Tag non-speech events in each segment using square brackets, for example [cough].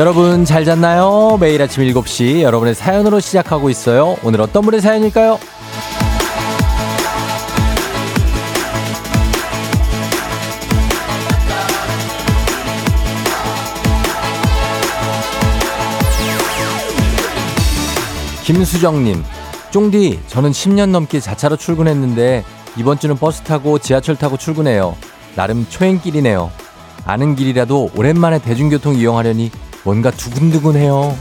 여러분 잘 잤나요? 매일 아침 7시 여러분의 사연으로 시작하고 있어요. 오늘 어떤 분의 사연일까요? 김수정님, 쫑디, 저는 10년 넘게 자차로 출근했는데 이번 주는 버스 타고 지하철 타고 출근해요. 나름 초행길이네요. 아는 길이라도 오랜만에 대중교통 이용하려니 뭔가 두근두근해요.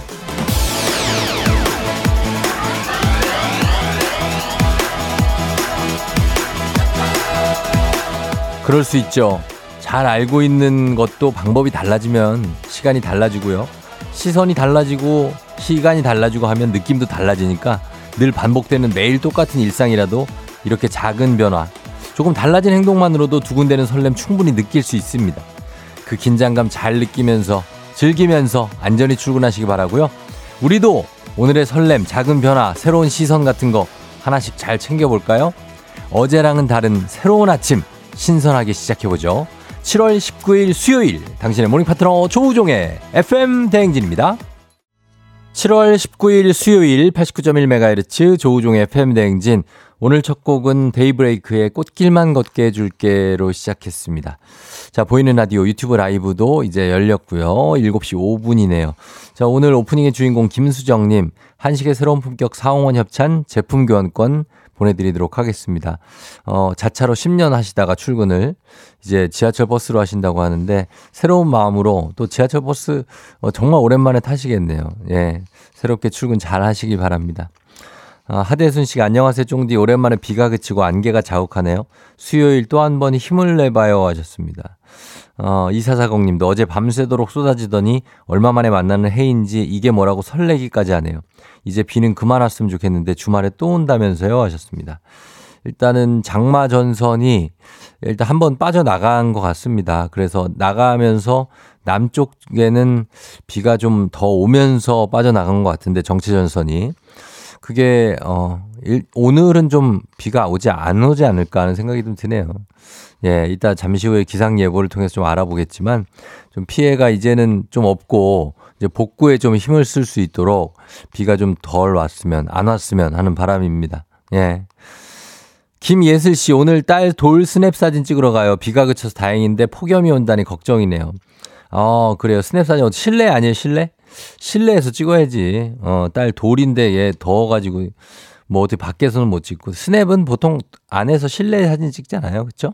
그럴 수 있죠. 잘 알고 있는 것도 방법이 달라지면 시간이 달라지고요. 시선이 달라지고 시간이 달라지고 하면 느낌도 달라지니까 늘 반복되는 매일 똑같은 일상이라도 이렇게 작은 변화, 조금 달라진 행동만으로도 두근대는 설렘 충분히 느낄 수 있습니다. 그 긴장감 잘 느끼면서 즐기면서 안전히 출근하시기 바라고요. 우리도 오늘의 설렘, 작은 변화, 새로운 시선 같은 거 하나씩 잘 챙겨볼까요? 어제랑은 다른 새로운 아침 신선하게 시작해보죠. 7월 19일 수요일 당신의 모닝 파트너 조우종의 FM 대행진입니다. 7월 19일 수요일 89.1MHz 조우종의 FM 대행진 오늘 첫 곡은 데이브레이크의 꽃길만 걷게 해줄게로 시작했습니다. 자, 보이는 라디오 유튜브 라이브도 이제 열렸고요. 7시 5분이네요. 자, 오늘 오프닝의 주인공 김수정님, 한식의 새로운 품격 사옹원 협찬 제품 교환권 보내드리도록 하겠습니다. 어, 자차로 10년 하시다가 출근을 이제 지하철 버스로 하신다고 하는데 새로운 마음으로 또 지하철 버스 어, 정말 오랜만에 타시겠네요. 예. 새롭게 출근 잘 하시기 바랍니다. 아, 하대순 씨가 안녕하세요 쫑디 오랜만에 비가 그치고 안개가 자욱하네요. 수요일 또 한 번 힘을 내봐요 하셨습니다. 어, 이사사공님도 어제 밤새도록 쏟아지더니 얼마 만에 만나는 해인지 이게 뭐라고 설레기까지 하네요. 이제 비는 그만 왔으면 좋겠는데 주말에 또 온다면서요 하셨습니다. 일단은 장마 전선이 일단 한 번 빠져나간 것 같습니다. 그래서 나가면서 남쪽에는 비가 좀 더 오면서 빠져나간 것 같은데 정체 전선이 그게 어 일, 오늘은 좀 비가 오지 안 오지 않을까 하는 생각이 좀 드네요. 예, 이따 잠시 후에 기상 예보를 통해서 좀 알아보겠지만 좀 피해가 이제는 좀 없고 이제 복구에 좀 힘을 쓸 수 있도록 비가 좀 덜 왔으면 안 왔으면 하는 바람입니다. 예. 김예슬 씨 오늘 딸 돌 스냅 사진 찍으러 가요. 비가 그쳐서 다행인데 폭염이 온다니 걱정이네요. 어, 그래요. 스냅 사진 실내 아니에요, 실내? 실내에서 찍어야지. 어, 딸 돌인데 얘 더워가지고 뭐 어떻게 밖에서는 못 찍고 스냅은 보통 안에서 실내 사진 찍잖아요. 그쵸?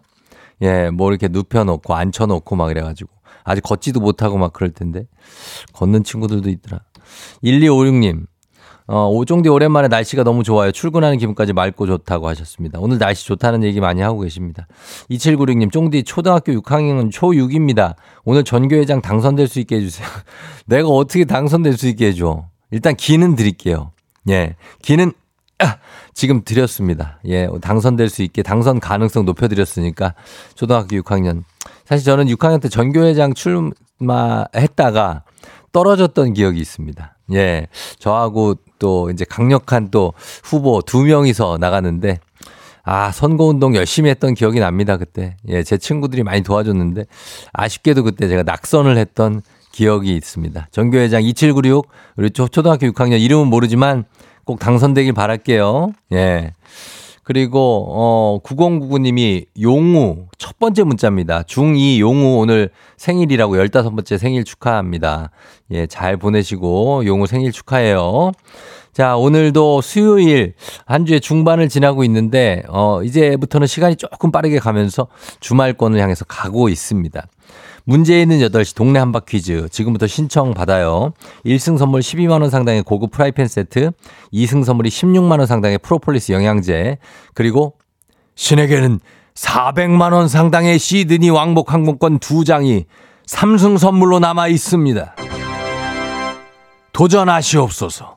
예, 뭐 이렇게 눕혀놓고 앉혀놓고 막 이래가지고 아직 걷지도 못하고 막 그럴 텐데 걷는 친구들도 있더라. 1256님, 어, 오종디 오랜만에 날씨가 너무 좋아요. 출근하는 기분까지 맑고 좋다고 하셨습니다. 오늘 날씨 좋다는 얘기 많이 하고 계십니다. 2796님, 쫑디 초등학교 6학년은 초6입니다. 오늘 전교회장 당선될 수 있게 해주세요. [laughs] 내가 어떻게 당선될 수 있게 해줘? 일단 기는 드릴게요. 예. 기는, 아, 지금 드렸습니다. 예. 당선될 수 있게 당선 가능성 높여드렸으니까 초등학교 6학년. 사실 저는 6학년 때 전교회장 출마했다가 떨어졌던 기억이 있습니다. 예. 저하고 또 이제 강력한 또 후보 두 명이서 나갔는데 아, 선거운동 열심히 했던 기억이 납니다, 그때. 예, 제 친구들이 많이 도와줬는데 아쉽게도 그때 제가 낙선을 했던 기억이 있습니다. 전교회장 2796, 우리 초등학교 6학년 이름은 모르지만 꼭 당선되길 바랄게요. 예. 그리고 어 9099님이 용우 첫 번째 문자입니다. 중2 용우 오늘 생일이라고 15번째 생일 축하합니다. 예, 잘 보내시고 용우 생일 축하해요. 자, 오늘도 수요일 한 주의 중반을 지나고 있는데 어 이제부터는 시간이 조금 빠르게 가면서 주말권을 향해서 가고 있습니다. 문제 있는 8시 동네 한바 퀴즈 지금부터 신청 받아요. 1승 선물 12만원 상당의 고급 프라이팬 세트, 2승 선물이 16만원 상당의 프로폴리스 영양제, 그리고 신에게는 400만원 상당의 시드니 왕복 항공권 2장이 3승 선물로 남아 있습니다. 도전하시옵소서.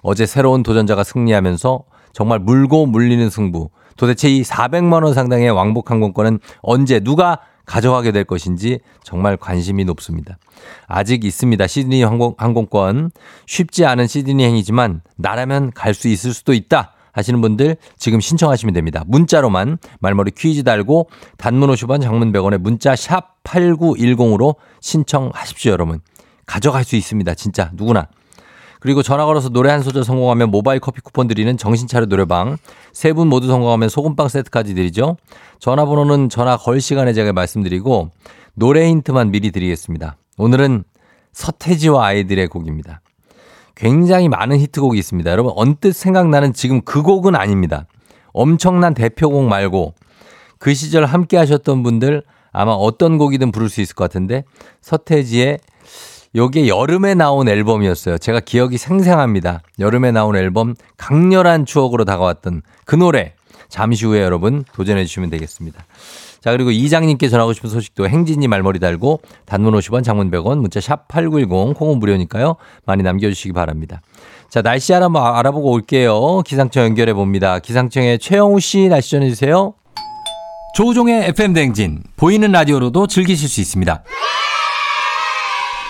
어제 새로운 도전자가 승리하면서 정말 물고 물리는 승부. 도대체 이 400만 원 상당의 왕복 항공권은 언제 누가 가져가게 될 것인지 정말 관심이 높습니다. 아직 있습니다. 시드니 항공, 항공권. 쉽지 않은 시드니 행이지만 나라면 갈 수 있을 수도 있다. 하시는 분들 지금 신청하시면 됩니다. 문자로만 말머리 퀴즈 달고 단문 50원 장문 100원에 문자 샵 8910으로 신청하십시오, 여러분. 가져갈 수 있습니다. 진짜 누구나. 그리고 전화 걸어서 노래 한 소절 성공하면 모바일 커피 쿠폰 드리는 정신차려 노래방. 세 분 모두 성공하면 소금빵 세트까지 드리죠. 전화번호는 전화 걸 시간에 제가 말씀드리고 노래 힌트만 미리 드리겠습니다. 오늘은 서태지와 아이들의 곡입니다. 굉장히 많은 히트곡이 있습니다. 여러분 언뜻 생각나는 지금 그 곡은 아닙니다. 엄청난 대표곡 말고 그 시절 함께 하셨던 분들 아마 어떤 곡이든 부를 수 있을 것 같은데 서태지의 요게 여름에 나온 앨범이었어요. 제가 기억이 생생합니다. 여름에 나온 앨범 강렬한 추억으로 다가왔던 그 노래 잠시 후에 여러분 도전해 주시면 되겠습니다. 자, 그리고 이장님께 전하고 싶은 소식도 행진이 말머리 달고 단문 50원, 장문 100원, 문자 샵 8910, 콩은 무료니까요. 많이 남겨주시기 바랍니다. 자, 날씨 한번 알아보고 올게요. 기상청 연결해 봅니다. 기상청의 최영우 씨 날씨 전해주세요. 조우종의 FM대행진, 보이는 라디오로도 즐기실 수 있습니다.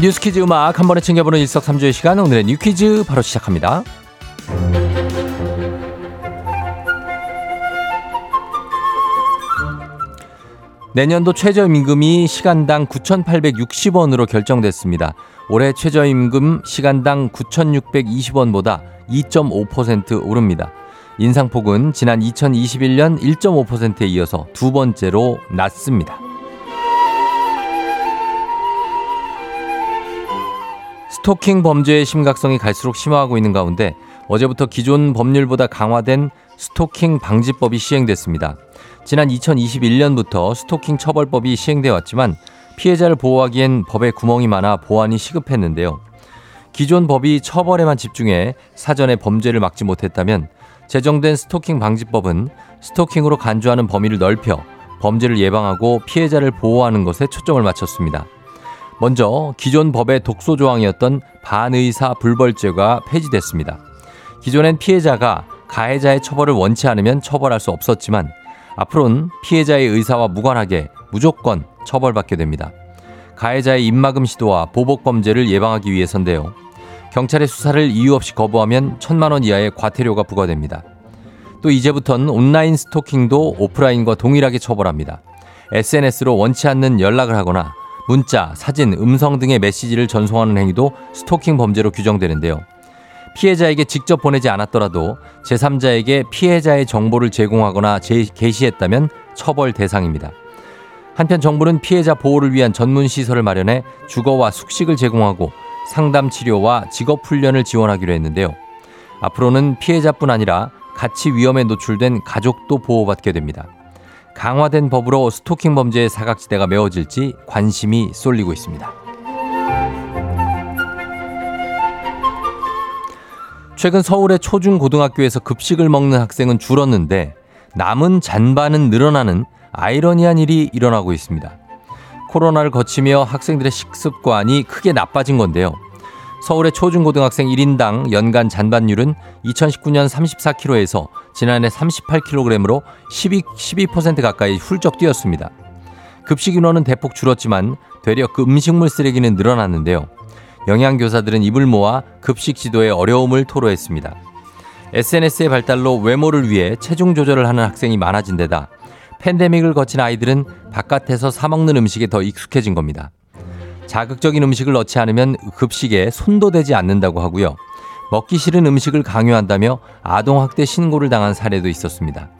뉴스퀴즈 음악 한 번에 챙겨보는 일석삼조의 시간 오늘의 뉴퀴즈 바로 시작합니다. 내년도 최저임금이 시간당 9,860원으로 결정됐습니다. 올해 최저임금 시간당 9,620원보다 2.5% 오릅니다. 인상폭은 지난 2021년 1.5%에 이어서 두 번째로 낮습니다. 스토킹 범죄의 심각성이 갈수록 심화하고 있는 가운데 어제부터 기존 법률보다 강화된 스토킹 방지법이 시행됐습니다. 지난 2021년부터 스토킹 처벌법이 시행되어 왔지만 피해자를 보호하기엔 법에 구멍이 많아 보완이 시급했는데요. 기존 법이 처벌에만 집중해 사전에 범죄를 막지 못했다면 제정된 스토킹 방지법은 스토킹으로 간주하는 범위를 넓혀 범죄를 예방하고 피해자를 보호하는 것에 초점을 맞췄습니다. 먼저 기존 법의 독소 조항이었던 반의사 불벌죄가 폐지됐습니다. 기존엔 피해자가 가해자의 처벌을 원치 않으면 처벌할 수 없었지만 앞으로는 피해자의 의사와 무관하게 무조건 처벌받게 됩니다. 가해자의 입막음 시도와 보복 범죄를 예방하기 위해서인데요. 경찰의 수사를 이유 없이 거부하면 천만 원 이하의 과태료가 부과됩니다. 또 이제부터는 온라인 스토킹도 오프라인과 동일하게 처벌합니다. SNS로 원치 않는 연락을 하거나 문자, 사진, 음성 등의 메시지를 전송하는 행위도 스토킹 범죄로 규정되는데요. 피해자에게 직접 보내지 않았더라도 제3자에게 피해자의 정보를 제공하거나 게시했다면 처벌 대상입니다. 한편 정부는 피해자 보호를 위한 전문 시설을 마련해 주거와 숙식을 제공하고 상담 치료와 직업 훈련을 지원하기로 했는데요. 앞으로는 피해자뿐 아니라 같이 위험에 노출된 가족도 보호받게 됩니다. 강화된 법으로 스토킹 범죄의 사각지대가 메워질지 관심이 쏠리고 있습니다. 최근 서울의 초중고등학교에서 급식을 먹는 학생은 줄었는데 남은 잔반은 늘어나는 아이러니한 일이 일어나고 있습니다. 코로나를 거치며 학생들의 식습관이 크게 나빠진 건데요. 서울의 초중고등학생 1인당 연간 잔반율은 2019년 34kg에서 지난해 38kg으로 12, 12% 가까이 훌쩍 뛰었습니다. 급식 인원은 대폭 줄었지만 되려 그 음식물 쓰레기는 늘어났는데요. 영양교사들은 입을 모아 급식 지도에 어려움을 토로했습니다. SNS의 발달로 외모를 위해 체중 조절을 하는 학생이 많아진 데다 팬데믹을 거친 아이들은 바깥에서 사먹는 음식에 더 익숙해진 겁니다. 자극적인 음식을 넣지 않으면 급식에 손도 대지 않는다고 하고요. 먹기 싫은 음식을 강요한다며 아동학대 신고를 당한 사례도 있었습니다.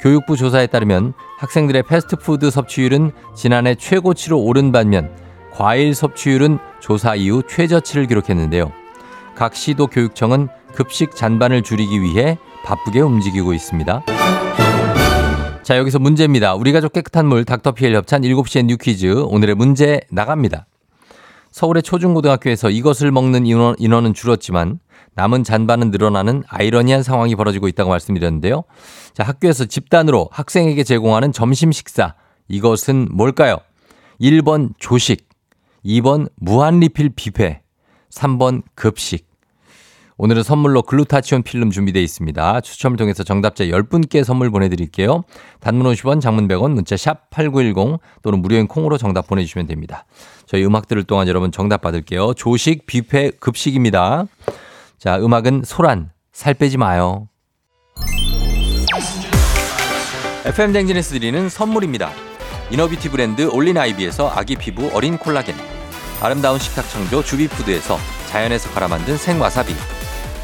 교육부 조사에 따르면 학생들의 패스트푸드 섭취율은 지난해 최고치로 오른 반면 과일 섭취율은 조사 이후 최저치를 기록했는데요. 각 시도 교육청은 급식 잔반을 줄이기 위해 바쁘게 움직이고 있습니다. 자, 여기서 문제입니다. 우리 가족 깨끗한 물 닥터피엘 협찬 7시엔 뉴 퀴즈. 오늘의 문제 나갑니다. 서울의 초중고등학교에서 이것을 먹는 인원, 인원은 줄었지만 남은 잔반은 늘어나는 아이러니한 상황이 벌어지고 있다고 말씀드렸는데요. 자, 학교에서 집단으로 학생에게 제공하는 점심 식사. 이것은 뭘까요? 1번 조식, 2번 무한 리필 뷔페, 3번 급식. 오늘은 선물로 글루타치온 필름 준비되어 있습니다. 추첨을 통해서 정답자 10분께 선물 보내드릴게요. 단문 50원, 장문 100원, 문자 샵 8910 또는 무료인 콩으로 정답 보내주시면 됩니다. 저희 음악 들을 동안 여러분 정답 받을게요. 조식, 뷔페, 급식입니다. 자, 음악은 소란, 살 빼지 마요. FM 대행진에서 드리는 선물입니다. inner beauty 브랜드 올린 아이비에서 아기 피부 어린 콜라겐 아름다운 식탁 창조 주비푸드에서 자연에서 갈아 만든 생와사비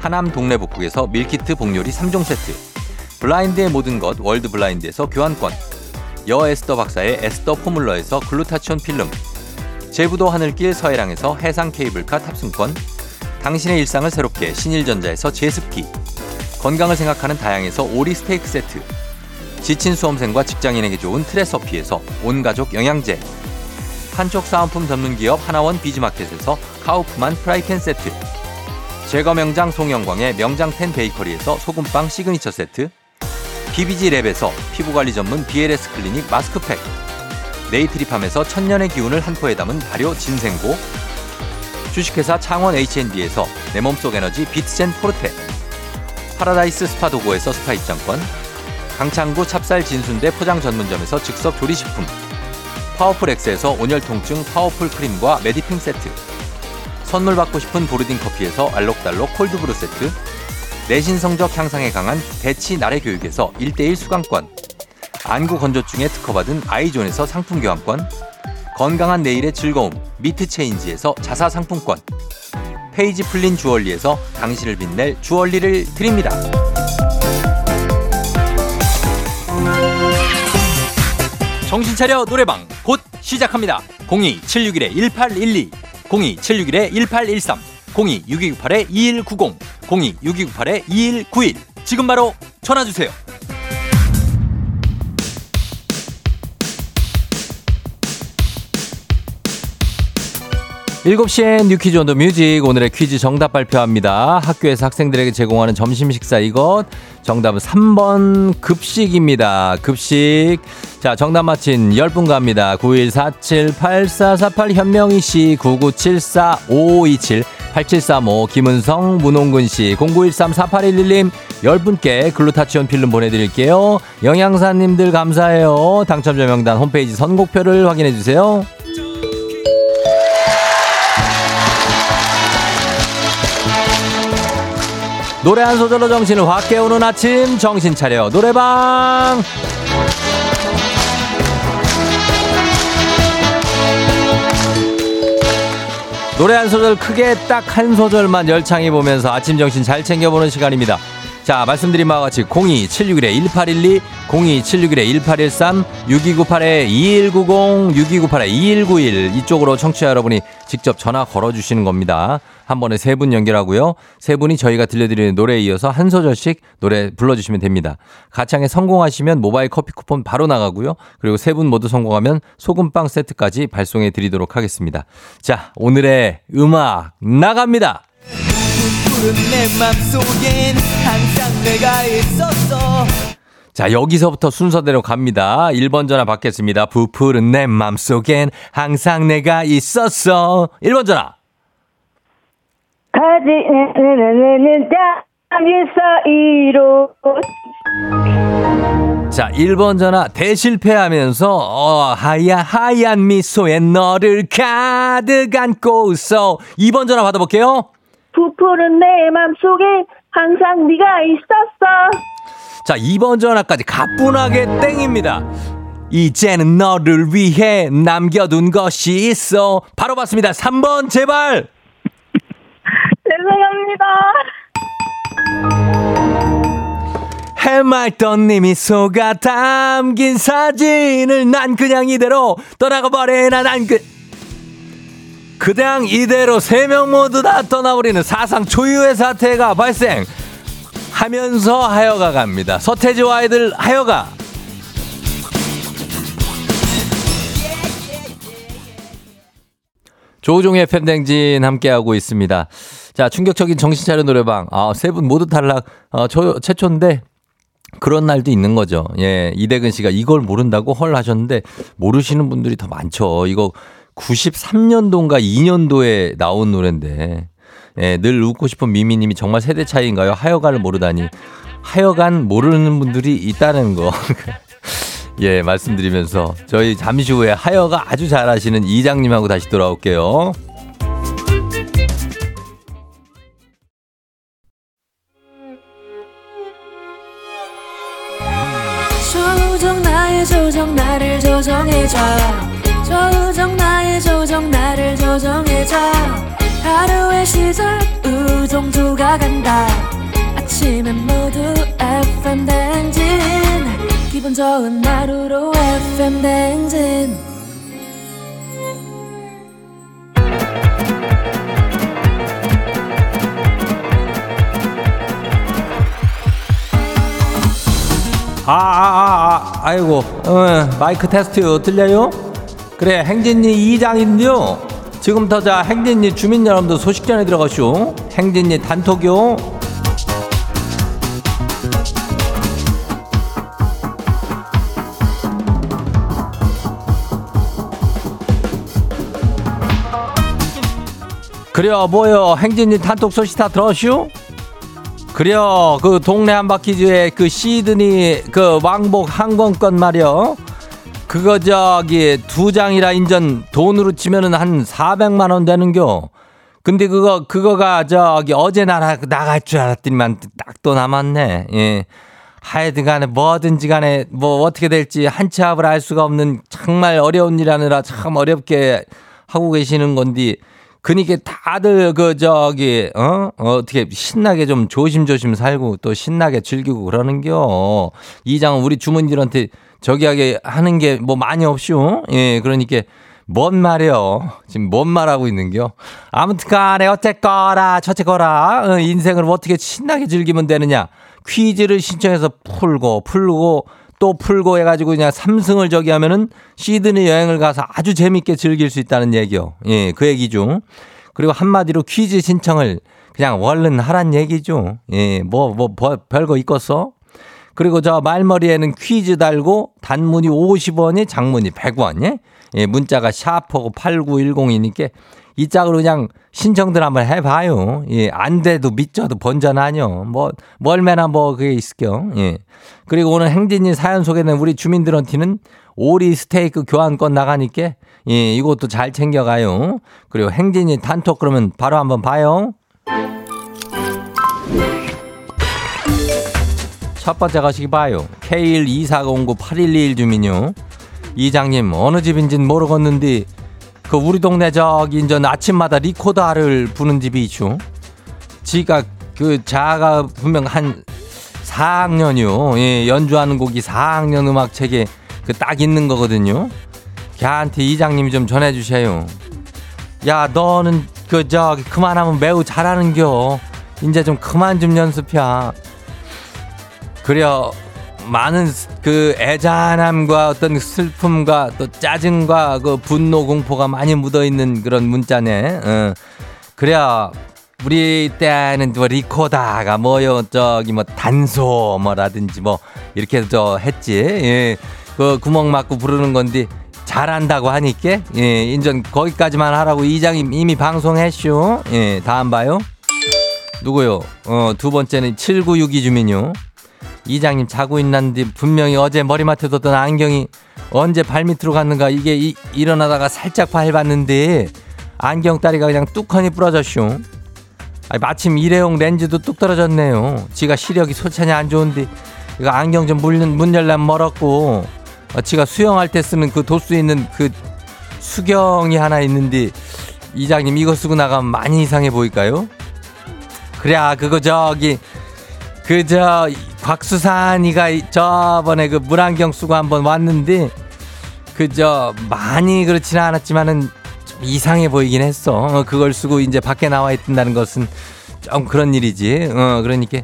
하남 동래복국에서 밀키트 복요리 3종 세트 블라인드의 모든 것 월드 블라인드에서 교환권 여 에스더 박사의 에스더 포뮬러에서 글루타치온 필름 제부도 하늘길 서해랑에서 해상 케이블카 탑승권 당신의 일상을 새롭게 신일전자에서 제습기 건강을 생각하는 다향에서 오리 스테이크 세트 지친 수험생과 직장인에게 좋은 트레서피에서 온가족 영양제 판촉 사은품 전문 기업 하나원 비즈마켓에서 카우프만 프라이팬 세트 제과 명장 송영광의 명장텐 베이커리에서 소금빵 시그니처 세트 BBG 랩에서 피부관리 전문 BLS 클리닉 마스크팩 네이트리팜에서 천년의 기운을 한 포에 담은 발효 진생고 주식회사 창원 H&B에서 내 몸속 에너지 비트젠 포르테 파라다이스 스파 도고에서 스파 입장권, 강창구 찹쌀 진순대 포장 전문점에서 즉석 조리식품, 파워풀 엑스에서 온열 통증 파워풀 크림과 메디핑 세트, 선물 받고 싶은 보르딘 커피에서 알록달록 콜드브루 세트, 내신 성적 향상에 강한 대치 나래 교육에서 1대1 수강권, 안구 건조증에 특허받은 아이존에서 상품 교환권, 건강한 내일의 즐거움 미트 체인지에서 자사 상품권, 페이지 풀린 주얼리에서 당신을 빛낼 주얼리를 드립니다. 정신 차려 노래방 곧 시작합니다. 02-761-1812 02-761-1813 02-6298-2190 02-6298-2191 지금 바로 전화주세요. 7시엔 뉴퀴즈 온 더 뮤직 오늘의 퀴즈 정답 발표합니다. 학교에서 학생들에게 제공하는 점심 식사 이것 정답은 3번 급식입니다. 급식. 자, 정답 맞힌 10분 갑니다. 91478448 현명희 씨 99745527 8735 김은성 문홍근 씨 09134811님 10분께 글루타치온 필름 보내드릴게요. 영양사님들 감사해요. 당첨자 명단 홈페이지 선곡표를 확인해 주세요. 노래 한 소절로 정신을 확 깨우는 아침 정신 차려 노래방 노래 한 소절 크게 딱 한 소절만 열창해 보면서 아침 정신 잘 챙겨보는 시간입니다. 자, 말씀드린 바와 같이 02-761-1812, 02-761-1813, 6298-2190, 6298-2191 이쪽으로 청취자 여러분이 직접 전화 걸어주시는 겁니다. 한 번에 세 분 연결하고요. 세 분이 저희가 들려드리는 노래에 이어서 한 소절씩 노래 불러주시면 됩니다. 가창에 성공하시면 모바일 커피 쿠폰 바로 나가고요. 그리고 세 분 모두 성공하면 소금빵 세트까지 발송해 드리도록 하겠습니다. 자, 오늘의 음악 나갑니다. 자, 여기서부터 순서대로 갑니다. 1번 전화 받겠습니다. 부풀은 내 맘속엔 항상 내가 있었어. 1번 전화. 가지는 땅에서 이로 자, 1번 전화 대실패하면서 어, 하얀 하얀 미소에 너를 가득 안고 있어. 2번 전화 받아볼게요. 부풀은 내 맘속에 항상 네가 있었어. 자, 2번 전화까지 가뿐하게 땡입니다. 이제는 너를 위해 남겨둔 것이 있어. 바로 봤습니다. 3번 제발. [laughs] 죄송합니다. 해맑던 님이 속아 담긴 사진을 난 그냥 이대로 떠나가 버려나 난 그. 그냥 이대로 세 명 모두 다 떠나버리는 사상 초유의 사태가 발생 하면서 하여가 갑니다. 서태지와 아이들 하여가 조종의 팬댕진 함께하고 있습니다. 자, 충격적인 정신차려 노래방. 아, 세 분 모두 탈락. 어, 저, 최초인데, 그런 날도 있는 거죠. 예, 이대근 씨가 이걸 모른다고 헐 하셨는데, 모르시는 분들이 더 많죠. 이거 93년도인가 2년도에 나온 노래인데, 예, 늘 웃고 싶은 미미님이 정말 세대 차이인가요? 하여간을 모르다니. 하여간 모르는 분들이 있다는 거. [laughs] 예, 말씀드리면서 저희 잠시 후에 하여가 아주 잘 아시는 이장님하고 다시 돌아올게요. 조정 나의 조정 나를 조정해줘 조정 나의 조정 나를 조정해줘. 하루의 시절 우정조가 간다. 아침엔 모두 FM 댕진. 기분 좋은 하루로 FM 댕진. 아, 아, 아, 아 아이고, 어, 마이크 테스트 들려요? 그래, 행진이 이장인데요. 지금부터 자, 행진이 주민 여러분들 소식 전해 들어가시오. 행진이 단톡요. 그래요, 뭐요? 행진이 단톡 소식 다 들었슈? 그래요. 그 동네 한바퀴즈의 그 시드니 그 왕복 항공권 말이요. 그거 저기 두 장이라 인전 돈으로 치면은 한 400만 원 되는겨. 근데 그거 그거가 저기 어제 나라 나갈 줄 알았더니만 딱 또 남았네. 예. 하여튼 간에 뭐든지 간에 뭐 어떻게 될지 한치 앞을 알 수가 없는 정말 어려운 일 하느라 참 어렵게 하고 계시는 건데 그니까 다들 그 저기 어 어떻게 신나게 좀 조심조심 살고 또 신나게 즐기고 그러는겨 이장은 우리 주문들한테 저기 하게 하는 게 뭐 많이 없쇼 예 그러니까 뭔 말이요 지금 뭔 말하고 있는겨 아무튼 간에 어쨌거라 저쨌거라 어, 인생을 어떻게 신나게 즐기면 되느냐 퀴즈를 신청해서 풀고 풀고 또 풀고 해가지고 그냥 삼승을 저기 하면은 시드니 여행을 가서 아주 재밌게 즐길 수 있다는 얘기요. 예, 그 얘기죠. 그리고 한마디로 퀴즈 신청을 그냥 얼른 하란 얘기죠. 예, 뭐, 뭐, 뭐 별거 있겠어? 그리고 저 말머리에는 퀴즈 달고 단문이 50원이 장문이 100원, 예? 예, 문자가 샤프고 8910이니까 이 짝으로 그냥 신청들 한번 해봐요. 예, 안 돼도 믿져도 번전 아니요. 뭐, 멀매나 뭐 그게 있을게요. 예. 그리고 오늘 행진이 사연 소개된 우리 주민들한테는 오리 스테이크 교환권 나가니까 예, 이것도 잘 챙겨가요. 그리고 행진이 단톡 그러면 바로 한번 봐요. 첫 번째 가시기 봐요. K124098121 주민요. 이장님, 어느 집인진 모르겠는데, 그 우리 동네 저기 인전 아침마다 리코더를 부는 집이 있죠. 지가 그 자가 분명 한 4학년이요. 예, 연주하는 곡이 4학년 음악 책에 그 딱 있는 거거든요. 걔한테 이장님이 좀 전해 주세요. 야, 너는 그 저기 그만하면 매우 잘하는겨. 이제 좀 그만 좀 연습해. 그려 많은 그 애잔함과 어떤 슬픔과 또 짜증과 그 분노 공포가 많이 묻어 있는 그런 문자네. 어. 그래야 우리 때는 뭐 리코다가 뭐요 저기 뭐 단소 뭐라든지 뭐 이렇게 저 했지. 예. 그 구멍 막고 부르는 건데 잘한다고 하니까 예 인전 거기까지만 하라고 이장님 이미 방송했쇼. 예 다음 봐요. 누구요? 어 두 번째는 7962 주민요. 이장님 자고 있는데 분명히 어제 머리맡에 뒀던 안경이 언제 발밑으로 갔는가 이게 이, 일어나다가 살짝 밟았는데 안경다리가 그냥 뚝하니 부러졌쇼. 아니, 마침 일회용 렌즈도 뚝 떨어졌네요. 지가 시력이 솔찬히 안 좋은데 이거 안경 좀 문, 문 열려면 멀었고 어, 지가 수영할 때 쓰는 그 도수 있는 그 수경이 하나 있는데 이장님 이거 쓰고 나가면 많이 이상해 보일까요? 그래 그거 저기 그저 곽수산이가 저번에 그 물안경 쓰고 한번 왔는데 그저 많이 그렇지는 않았지만은 좀 이상해 보이긴 했어. 어, 그걸 쓰고 이제 밖에 나와 있다는 것은 좀 그런 일이지. 어, 그러니까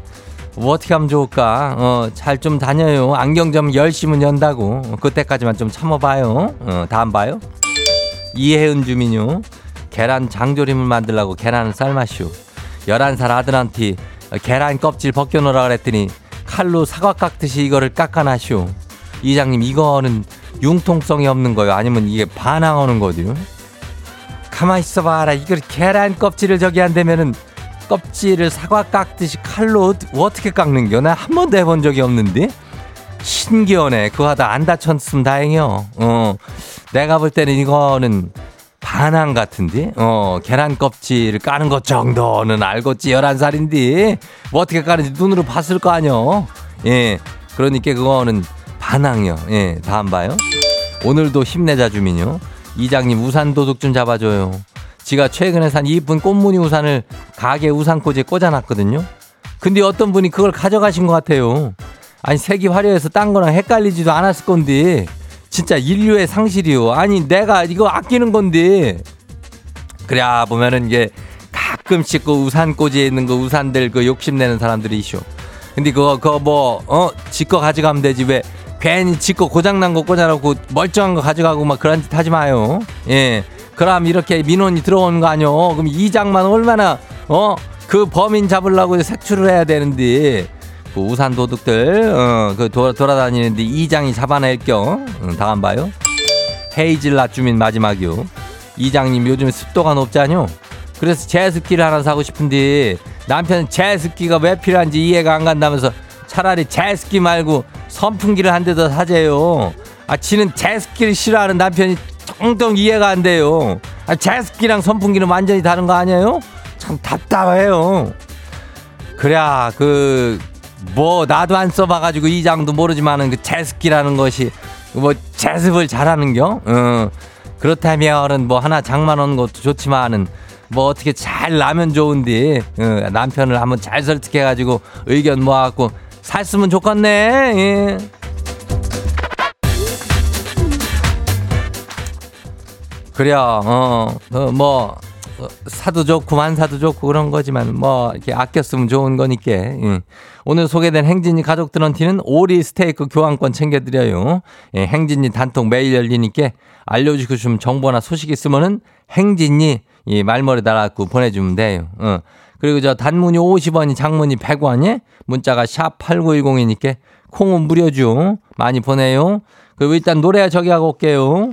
뭐 어떻게 하면 좋을까? 어, 잘 좀 다녀요. 안경점 열심히 연다고. 어, 그때까지만 좀 참아봐요. 어, 다 안 봐요? 이혜은 주민요. 계란 장조림을 만들라고 계란을 삶았슈. 11살 아들한테 계란 껍질 벗겨놓으라 그랬더니 칼로 사과 깎듯이 이거를 깎아놔슈. 이장님 이거는 융통성이 없는 거요? 아니면 이게 반항하는 거죠? 가만 있어봐라. 이걸 계란 껍질을 저기 한다면은 껍질을 사과 깎듯이 칼로 어- 어떻게 깎는겨? 나 한 번도 해본 적이 없는데? 신기하네. 그거 하다 안 다쳤으면 다행이요. 어. 내가 볼 때는 이거는 반항 같은데? 어, 계란 껍질을 까는 것 정도는 알겠지. 11살인데. 뭐 어떻게 까는지 눈으로 봤을 거 아니요. 예. 그러니까 그거는 반항이요. 예. 다 안 봐요? 오늘도 힘내자 주민요. 이장님 우산 도둑 좀 잡아줘요. 지가 최근에 산 이쁜 꽃무늬 우산을 가게 우산꽂이에 꽂아놨거든요. 근데 어떤 분이 그걸 가져가신 것 같아요. 아니 색이 화려해서 딴 거랑 헷갈리지도 않았을 건데 진짜 인류의 상실이요. 아니 내가 이거 아끼는 건데 그래야 보면은 이게 가끔씩 그 우산 꽂이에 있는 그 우산들 그 욕심내는 사람들이 있쇼. 근데 그거 그거 뭐어 지거 가져가면 되지 왜 괜히 지거 고장난 거 꽂아놓고 멀쩡한 거 가져가고 막 그런 짓 하지 마요. 예. 그럼 이렇게 민원이 들어오는 거 아니요. 그럼 이장만 얼마나 어 그 범인 잡으려고 색출을 해야 되는데 그 우산 도둑들 어그 돌아다니는데 이장이 잡아낼 겸 응, 다안 봐요. 헤이즐넛 주민 마지막이요. 이장님 요즘 습도가 높잖요. 그래서 제습기를 하나 사고 싶은데 남편은 제습기가 왜 필요한지 이해가 안 간다면서 차라리 제습기 말고 선풍기를 한 대 더 사재요. 아, 지는 제습기를 싫어하는 남편이 텅텅 이해가 안 돼요. 아, 제습기랑 선풍기는 완전히 다른 거 아니에요? 참 답답해요. 그래야 그 뭐 나도 안 써봐가지고 이 장도 모르지만은 그 제습기라는 것이 뭐 제습을 잘하는겨. 어. 그렇다면은 뭐 하나 장만하는 것도 좋지만은 뭐 어떻게 잘 나면 좋은데 어, 남편을 한번 잘 설득해가지고 의견 모아갖고 샀으면 좋겠네. 예. 그래야 어뭐 어, 사도 좋고 만 사도 좋고 그런 거지만 뭐 이렇게 아껴 쓰면 좋은 거니까. 예. 오늘 소개된 행진이 가족들한테는 오리 스테이크 교환권 챙겨드려요. 예, 행진이 단톡 매일 열리니까 알려주고 싶은 정보나 소식 있으면은 행진이 이 말머리 달아갖고 보내주면 돼요. 어. 그리고 저 단문이 50원이 장문이 100원이 문자가 샵 8910이니까 콩은 무료죠. 많이 보내요. 그리고 일단 노래 저기 하고 올게요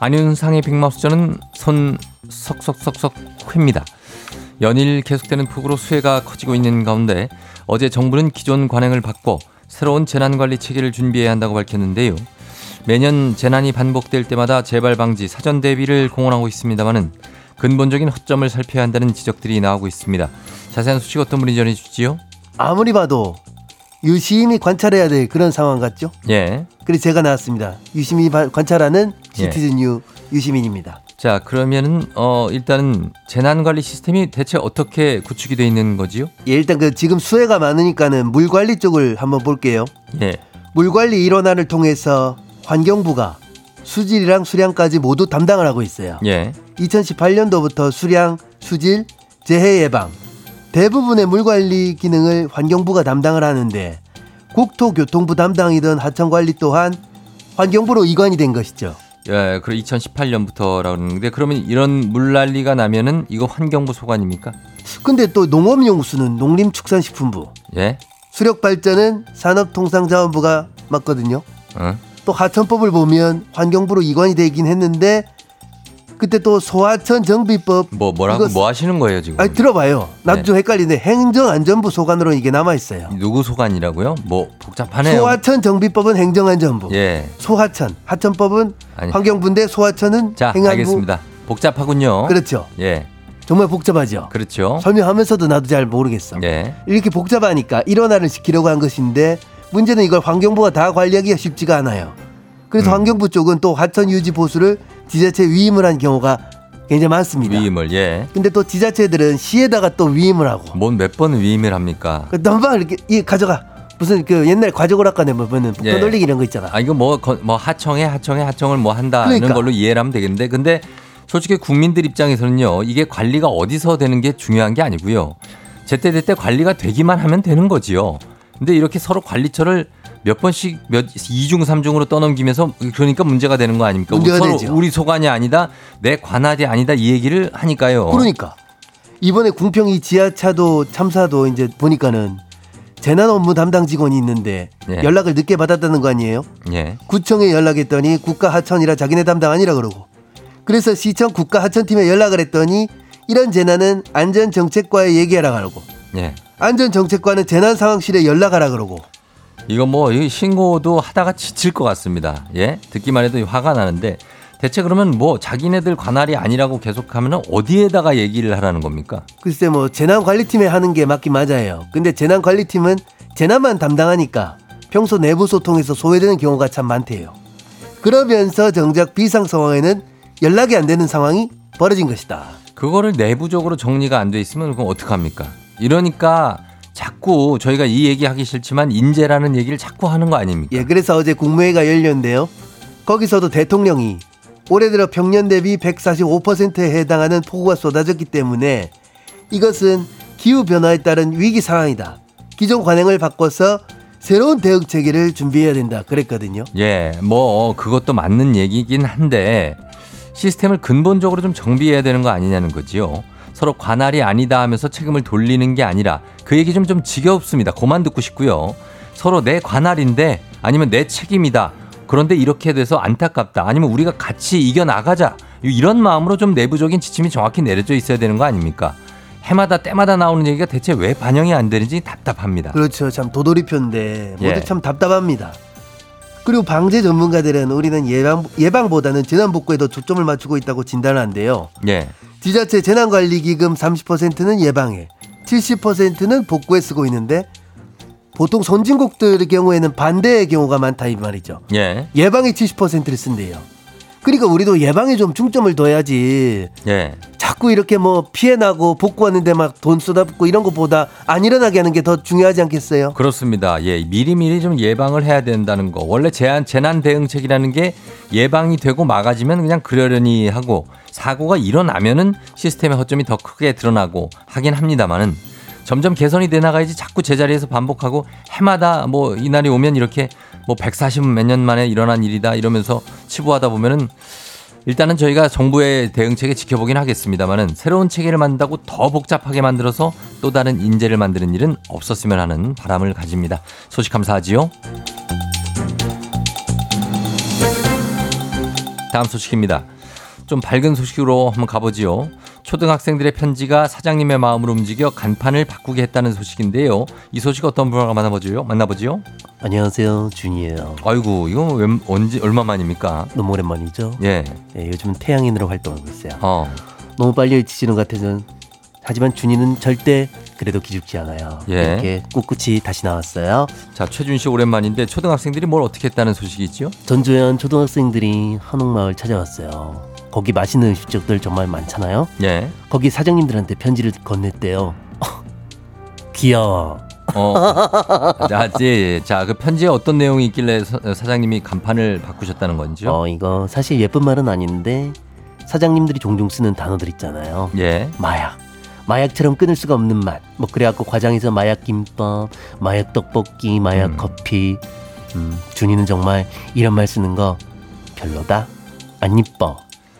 안윤상의 빅마우스전은 손 석석석석 회입니다. 연일 계속되는 폭우로 수해가 커지고 있는 가운데 어제 정부는 기존 관행을 바꿔 새로운 재난관리 체계를 준비해야 한다고 밝혔는데요. 매년 재난이 반복될 때마다 재발 방지 사전 대비를 공언하고 있습니다마는 근본적인 허점을 살펴야 한다는 지적들이 나오고 있습니다. 자세한 소식 어떤 분이 전해주시지요? 아무리 봐도 유심히 관찰해야 될 그런 상황 같죠? 예. 그래서 제가 나왔습니다. 바- 관찰하는 예. 시티즌 유 유시민입니다. 자 그러면은 어 일단은 재난 관리 시스템이 대체 어떻게 구축이 돼 있는 거지요? 예, 일단 그 지금 수해가 많으니까는 물 관리 쪽을 한번 볼게요. 예. 물 관리 일원안을 통해서 환경부가 수질이랑 수량까지 모두 담당을 하고 있어요. 예. 2018년도부터 수량, 수질, 재해 예방 대부분의 물 관리 기능을 환경부가 담당을 하는데 국토교통부 담당이던 하천 관리 또한 환경부로 이관이 된 것이죠. 예, 그럼 2018년부터라고 그러는데 그러면 이런 물난리가 나면은 이거 환경부 소관입니까? 근데 또 농업용수는 농림축산식품부, 예? 수력 발전은 산업통상자원부가 맞거든요. 어? 또 하천법을 보면 환경부로 이관이 되긴 했는데 그때 또 소하천 정비법 뭐 뭐라고 이거- 뭐 하시는 거예요 지금? 아니 들어봐요. 나도 네. 좀 헷갈리는데 행정안전부 소관으로 이게 남아 있어요. 누구 소관이라고요? 뭐 복잡하네요. 소하천 정비법은 행정안전부. 예. 소하천 하천법은 아니. 환경부인데 소하천은 자, 행안부. 알겠습니다. 복잡하군요. 그렇죠. 예. 정말 복잡하죠. 그렇죠. 설명하면서도 나도 잘 모르겠어. 예. 이렇게 복잡하니까 일원화를 시키려고 한 것인데 문제는 이걸 환경부가 다 관리하기가 쉽지가 않아요. 그래서 음. 환경부 쪽은 또 하천 유지 보수를 지자체 위임을 한 경우가 굉장히 많습니다. 위임을 예. 근데 또 지자체들은 시에다가 또 위임을 하고 뭔 몇 번 위임을 합니까? 그 넘방 이렇게 이 가져가 무슨 그 옛날 과적오락관에 보면은 복도 예. 돌리기 이런 거 있잖아. 아 이거 뭐뭐 하청에 하청에 하청을 뭐 한다는 그러니까. 걸로 이해를 하면 되겠는데 근데 솔직히 국민들 입장에서는요 이게 관리가 어디서 되는 게 중요한 게 아니고요 제때제때 관리가 되기만 하면 되는 거지요. 근데 이렇게 서로 관리처를 몇 번씩 몇 이중 삼중으로 떠넘기면서 그러니까 문제가 되는 거 아닙니까? 문제가 서로 되죠. 우리 소관이 아니다 내 관할이 아니다 이 얘기를 하니까요. 그러니까 이번에 궁평이 지하차도 참사도 이제 보니까는 재난 업무 담당 직원이 있는데 예. 연락을 늦게 받았다는 거 아니에요? 예. 구청에 연락했더니 국가 하천이라 자기네 담당 아니라 그러고 그래서 시청 국가 하천팀에 연락을 했더니 이런 재난은 안전정책과에 얘기하라 그러고 예. 안전정책과는 재난상황실에 연락하라 그러고 이거 뭐이 신고도 하다가 지칠 것 같습니다. 예, 듣기만 해도 화가 나는데 대체 그러면 뭐 자기네들 관할이 아니라고 계속하면 어디에다가 얘기를 하라는 겁니까? 글쎄 뭐 재난관리팀에 하는 게 맞긴 맞아요 근데 재난관리팀은 재난만 담당하니까 평소 내부 소통에서 소외되는 경우가 참 많대요 그러면서 정작 비상 상황에는 연락이 안 되는 상황이 벌어진 것이다 그거를 내부적으로 정리가 안 돼 있으면 그럼 어떡합니까? 이러니까 자꾸 저희가 이 얘기 하기 싫지만 인재라는 얘기를 자꾸 하는 거 아닙니까? 예, 그래서 어제 국무회의가 열렸는데요. 거기서도 대통령이 올해 들어 평년 대비 145%에 해당하는 폭우가 쏟아졌기 때문에 이것은 기후 변화에 따른 위기 상황이다. 기존 관행을 바꿔서 새로운 대응 체계를 준비해야 된다. 그랬거든요. 예, 뭐 그것도 맞는 얘기긴 한데 시스템을 근본적으로 좀 정비해야 되는 거 아니냐는 거지요. 서로 관할이 아니다 하면서 책임을 돌리는 게 아니라 그 얘기 좀 좀 지겹습니다. 그만 듣고 싶고요. 서로 내 관할인데 아니면 내 책임이다. 그런데 이렇게 돼서 안타깝다. 아니면 우리가 같이 이겨 나가자. 이런 마음으로 좀 내부적인 지침이 정확히 내려져 있어야 되는 거 아닙니까? 해마다 때마다 나오는 얘기가 대체 왜 반영이 안 되는지 답답합니다. 그렇죠. 참 도돌이표인데 모두 예. 참 답답합니다. 그리고 방제 전문가들은 우리는 예방, 예방보다는 재난 복구에 더 초점을 맞추고 있다고 진단한대요. 예. 지자체 재난관리기금 30%는 예방에, 70%는 복구에 쓰고 있는데 보통 선진국들의 경우에는 반대의 경우가 많다 이 말이죠. 예. 예방에 70%를 쓴대요. 그러니까 우리도 예방에 좀 중점을 둬야지. 예. 자꾸 이렇게 뭐 피해 나고 복구하는데 막 돈 쏟아붓고 이런 것보다 안 일어나게 하는 게 더 중요하지 않겠어요? 그렇습니다. 예, 미리미리 좀 예방을 해야 된다는 거. 원래 재난, 대응책이라는 게 예방이 되고 막아지면 그냥 그러려니 하고 사고가 일어나면은 시스템의 허점이 더 크게 드러나고 하긴 합니다만은 점점 개선이 돼 나가야지 자꾸 제자리에서 반복하고 해마다 뭐 이날이 오면 이렇게 뭐 140 몇 년 만에 일어난 일이다 이러면서 치부하다 보면은 일단은 저희가 정부의 대응책에 지켜보긴 하겠습니다만은 새로운 체계를 만든다고 더 복잡하게 만들어서 또 다른 인재를 만드는 일은 없었으면 하는 바람을 가집니다. 소식 감사하지요. 다음 소식입니다. 좀 밝은 소식으로 한번 가보지요. 초등학생들의 편지가 사장님의 마음을 움직여 간판을 바꾸게 했다는 소식인데요. 이 소식 어떤 분과 만나보지요? 만나보지요? 안녕하세요 준이에요. 아이고 이거 웬, 언제 얼마 만입니까? 너무 오랜만이죠? 예. 예, 요즘은 태양인으로 활동하고 있어요. 어. 너무 빨리 지치는 것 같아서 하지만 준이는 절대 그래도 기죽지 않아요. 예. 이렇게 꿋꿋이 다시 나왔어요. 자 최준 씨 오랜만인데 초등학생들이 뭘 어떻게 했다는 소식이지요? 전주현 초등학생들이 한옥마을 찾아왔어요. 거기 맛있는 음식점들 정말 많잖아요. 예. 거기 사장님들한테 편지를 건넸대요. [laughs] 귀여워. 어. 자, 예, 자, 그 편지에 어떤 내용이 있길래 사, 사장님이 간판을 바꾸셨다는 건지요? 어 이거 사실 예쁜 말은 아닌데 사장님들이 종종 쓰는 단어들 있잖아요. 예. 마약. 마약처럼 끊을 수가 없는 맛. 뭐 그래갖고 과장에서 마약 김밥, 마약 떡볶이, 마약 음. 커피. 음, 준이는 정말 이런 말 쓰는 거 별로다. 안 이뻐.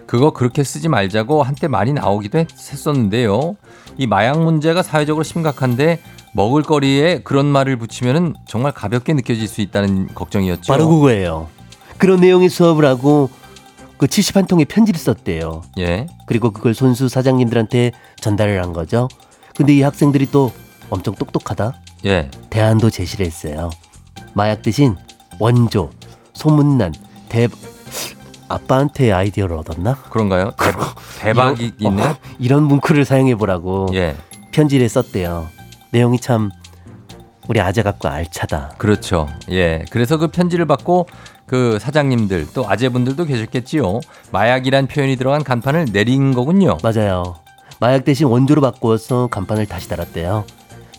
그거 그렇게 쓰지 말자고 한때 많이 나오기도 했- 했었는데요. 이 마약 문제가 사회적으로 심각한데 먹을거리에 그런 말을 붙이면은 정말 가볍게 느껴질 수 있다는 걱정이었죠. 바로 그거예요. 그런 내용의 수업을 하고 그 71통의 편지를 썼대요. 예. 그리고 그걸 손수 사장님들한테 전달을 한 거죠. 근데 이 학생들이 또 엄청 똑똑하다. 예. 대안도 제시를 했어요. 마약 대신 원조, 소문난, 대 아빠한테 아이디어를 얻었나? 그런가요? [laughs] 대박, 대박이 있네. 어, 이런 문구를 사용해 보라고 예. 편지를 썼대요. 내용이 참 우리 아재 같고 알차다. 그렇죠. 예. 그래서 그 편지를 받고 그 사장님들 또 아재분들도 계셨겠지요. 마약이란 표현이 들어간 간판을 내린 거군요. 맞아요. 마약 대신 원조로 바꾸어서 간판을 다시 달았대요.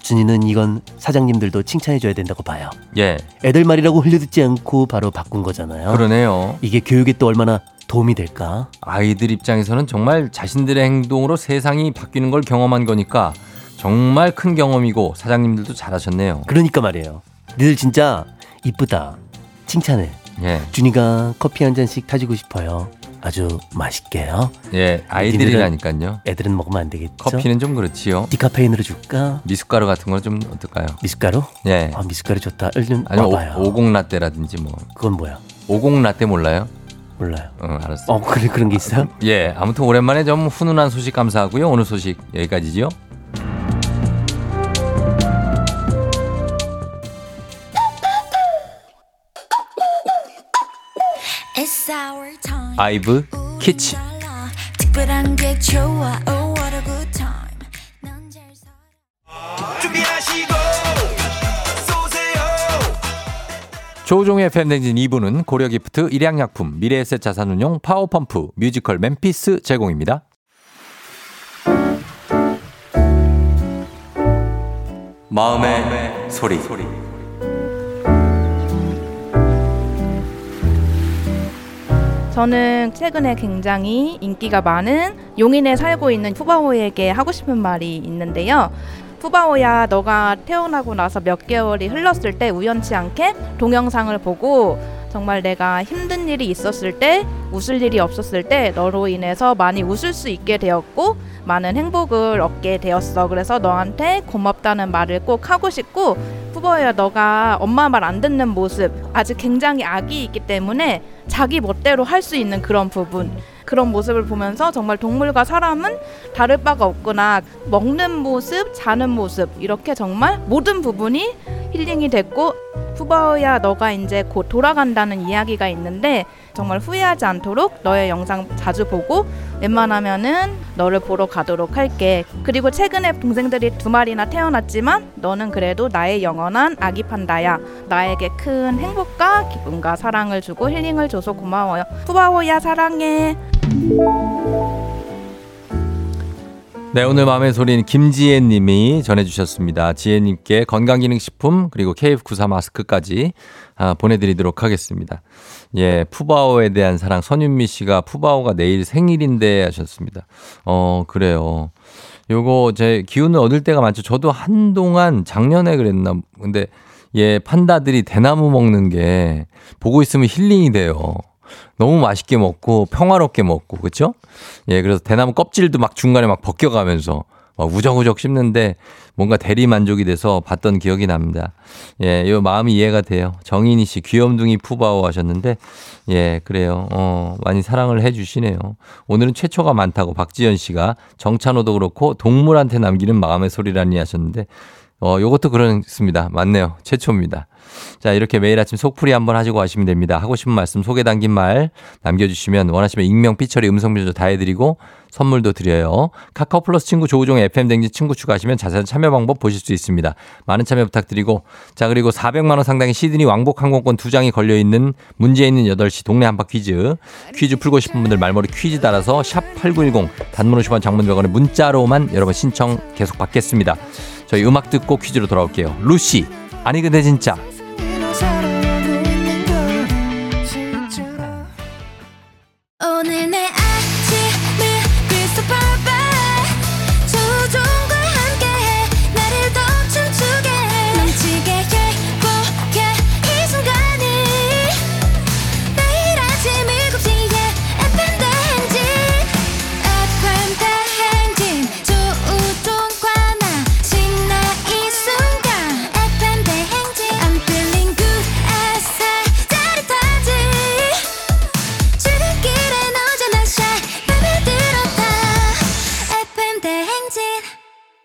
준이는 이건 사장님들도 칭찬해줘야 된다고 봐요. 예. 애들 말이라고 흘려듣지 않고 바로 바꾼 거잖아요. 그러네요. 이게 교육에 또 얼마나 도움이 될까? 아이들 입장에서는 정말 자신들의 행동으로 세상이 바뀌는 걸 경험한 거니까 정말 큰 경험이고 사장님들도 잘하셨네요. 그러니까 말이에요. 니들 진짜 이쁘다. 칭찬해. 예. 준이가 커피 한 잔씩 타주고 싶어요. 아주 맛있게요. 예. 아이들이라니까요. 애들은 먹으면 안 되겠죠? 커피는 좀 그렇지요. 디카페인으로 줄까? 미숫가루 같은 건좀 어떨까요? 미숫가루? 예. 아 미숫가루 좋다. 얼른 아니면. 오, 오공 라떼라든지 뭐. 그건 뭐야? 오공 라떼 몰라요? 몰라요. 응, 알았어. 어 그래 그런 게 있어요? 예, 아무튼 오랜만에 좀 훈훈한 소식 감사하고요. 오늘 소식 여기까지지 시고 쏘세요 조우종의 FM대행진 2부는 고려기프트, 일양약품, 미래에셋 자산운용, 파워펌프, 뮤지컬 멤피스 제공입니다. 마음의, 소리. 저는 최근에 굉장히 인기가 많은 용인에 살고 있는 푸바오에게 하고 싶은 말이 있는데요. 푸바오야, 너가 태어나고 나서 몇 개월이 흘렀을 때 우연치 않게 동영상을 보고 정말 내가 힘든 일이 있었을 때, 웃을 일이 없었을 때 너로 인해서 많이 웃을 수 있게 되었고 많은 행복을 얻게 되었어. 그래서 너한테 고맙다는 말을 꼭 하고 싶고 푸바오야, 너가 엄마 말 안 듣는 모습 아직 굉장히 아기이기 때문에 자기 멋대로 할 수 있는 그런 부분 그런 모습을 보면서 정말 동물과 사람은 다를 바가 없구나. 먹는 모습 자는 모습 이렇게 정말 모든 부분이 힐링이 됐고 푸바오야 너가 이제 곧 돌아간다는 이야기가 있는데 정말 후회하지 않도록 너의 영상 자주 보고 웬만하면은 너를 보러 가도록 할게. 그리고 최근에 동생들이 두 마리나 태어났지만 너는 그래도 나의 영원한 아기 판다야. 나에게 큰 행복과 기쁨과 사랑을 주고 힐링을 줘서 고마워요. 푸바오야 사랑해 네, 오늘 마음의 소리는 김지혜 님이 전해주셨습니다. 지혜 님께 건강기능식품 그리고 KF94 마스크까지 아, 보내드리도록 하겠습니다. 예, 푸바오에 대한 사랑 선윤미 씨가 푸바오가 내일 생일인데 하셨습니다. 어, 그래요. 요거 제 기운을 얻을 때가 많죠. 저도 한동안 작년에 그랬나. 근데 예, 판다들이 대나무 먹는 게 보고 있으면 힐링이 돼요. 너무 맛있게 먹고 평화롭게 먹고 그렇죠? 예, 그래서 대나무 껍질도 막 중간에 막 벗겨가면서 막 우적우적 씹는데 뭔가 대리 만족이 돼서 봤던 기억이 납니다. 예, 요 마음이 이해가 돼요. 정인희 씨 귀염둥이 푸바오 하셨는데 예, 그래요. 어, 많이 사랑을 해 주시네요. 오늘은 최초가 많다고 박지연 씨가 정찬호도 그렇고 동물한테 남기는 마음의 소리라니 하셨는데 어, 요것도 그렇습니다. 맞네요. 최초입니다. 자, 이렇게 매일 아침 속풀이 한번 하시고 가시면 됩니다. 하고 싶은 말씀, 소개 담긴 말 남겨주시면 원하시면 익명, 삐처리, 음성 변조 다 해드리고 선물도 드려요. 카카오 플러스 친구 조우종의 FM댕지 친구 추가하시면 자세한 참여 방법 보실 수 있습니다. 많은 참여 부탁드리고 자, 그리고 400만 원 상당의 시드니 왕복 항공권 두 장이 걸려 있는 문제 있는 8시 동네 한바 퀴즈. 퀴즈 풀고 싶은 분들 말머리 퀴즈 따라서 샵 8910 단문 50원 장문 100원의 문자로만 여러분 신청 계속 받겠습니다. 저희 음악 듣고 퀴즈로 돌아올게요. 루시. 아니 근데 진짜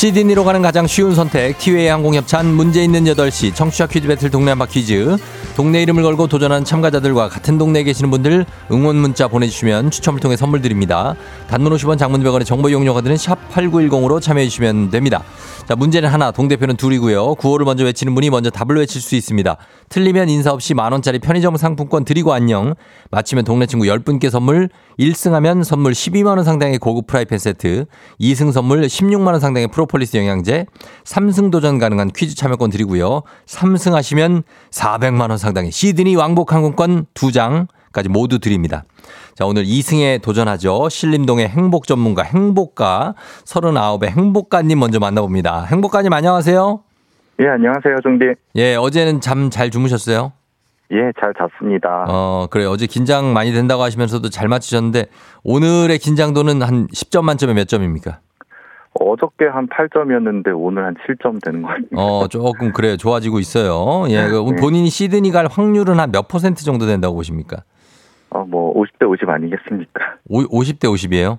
시드니로 가는 가장 쉬운 선택 티웨이 항공협찬 문제 있는 8시 청취자 퀴즈 배틀 동네 한바 퀴즈. 동네 이름을 걸고 도전하는 참가자들과 같은 동네에 계시는 분들 응원 문자 보내주시면 추첨을 통해 선물 드립니다. 단문 50원 장문 100원의 정보 이용료가 드는 샵 8910으로 참여해 주시면 됩니다 자 문제는 하나. 동대표는 둘이고요. 구호를 먼저 외치는 분이 먼저 답을 외칠 수 있습니다. 틀리면 인사 없이 만원짜리 편의점 상품권 드리고 안녕. 마치면 동네 친구 10분께 선물. 1승하면 선물 12만원 상당의 고급 프라이팬 세트. 2승 선물 16만원 상당의 프로폴리스 영양제. 3승 도전 가능한 퀴즈 참여권 드리고요. 3승 하시면 400만원 상당의 시드니 왕복 항공권 2장 까지 모두 드립니다 자, 오늘 2승에 도전하죠. 신림동의 행복 전문가 행복가 39의 행복가님 먼저 만나봅니다. 행복가님 안녕하세요. 예, 안녕하세요, 종디. 예, 어제는 잠 잘 주무셨어요? 예, 잘 잤습니다. 어, 그래. 어제 긴장 많이 된다고 하시면서도 잘 맞추셨는데 오늘의 긴장도는 한 10점 만점에 몇 점입니까? 어저께 한 8점이었는데 오늘 한 7점 되는 것 같아요. 어, 조금 그래요. 좋아지고 있어요. 예, 그 네. 본인이 시드니 갈 확률은 한 몇 퍼센트 정도 된다고 보십니까? 어, 뭐 50대 50 아니겠습니까? 오, 50대 50이에요?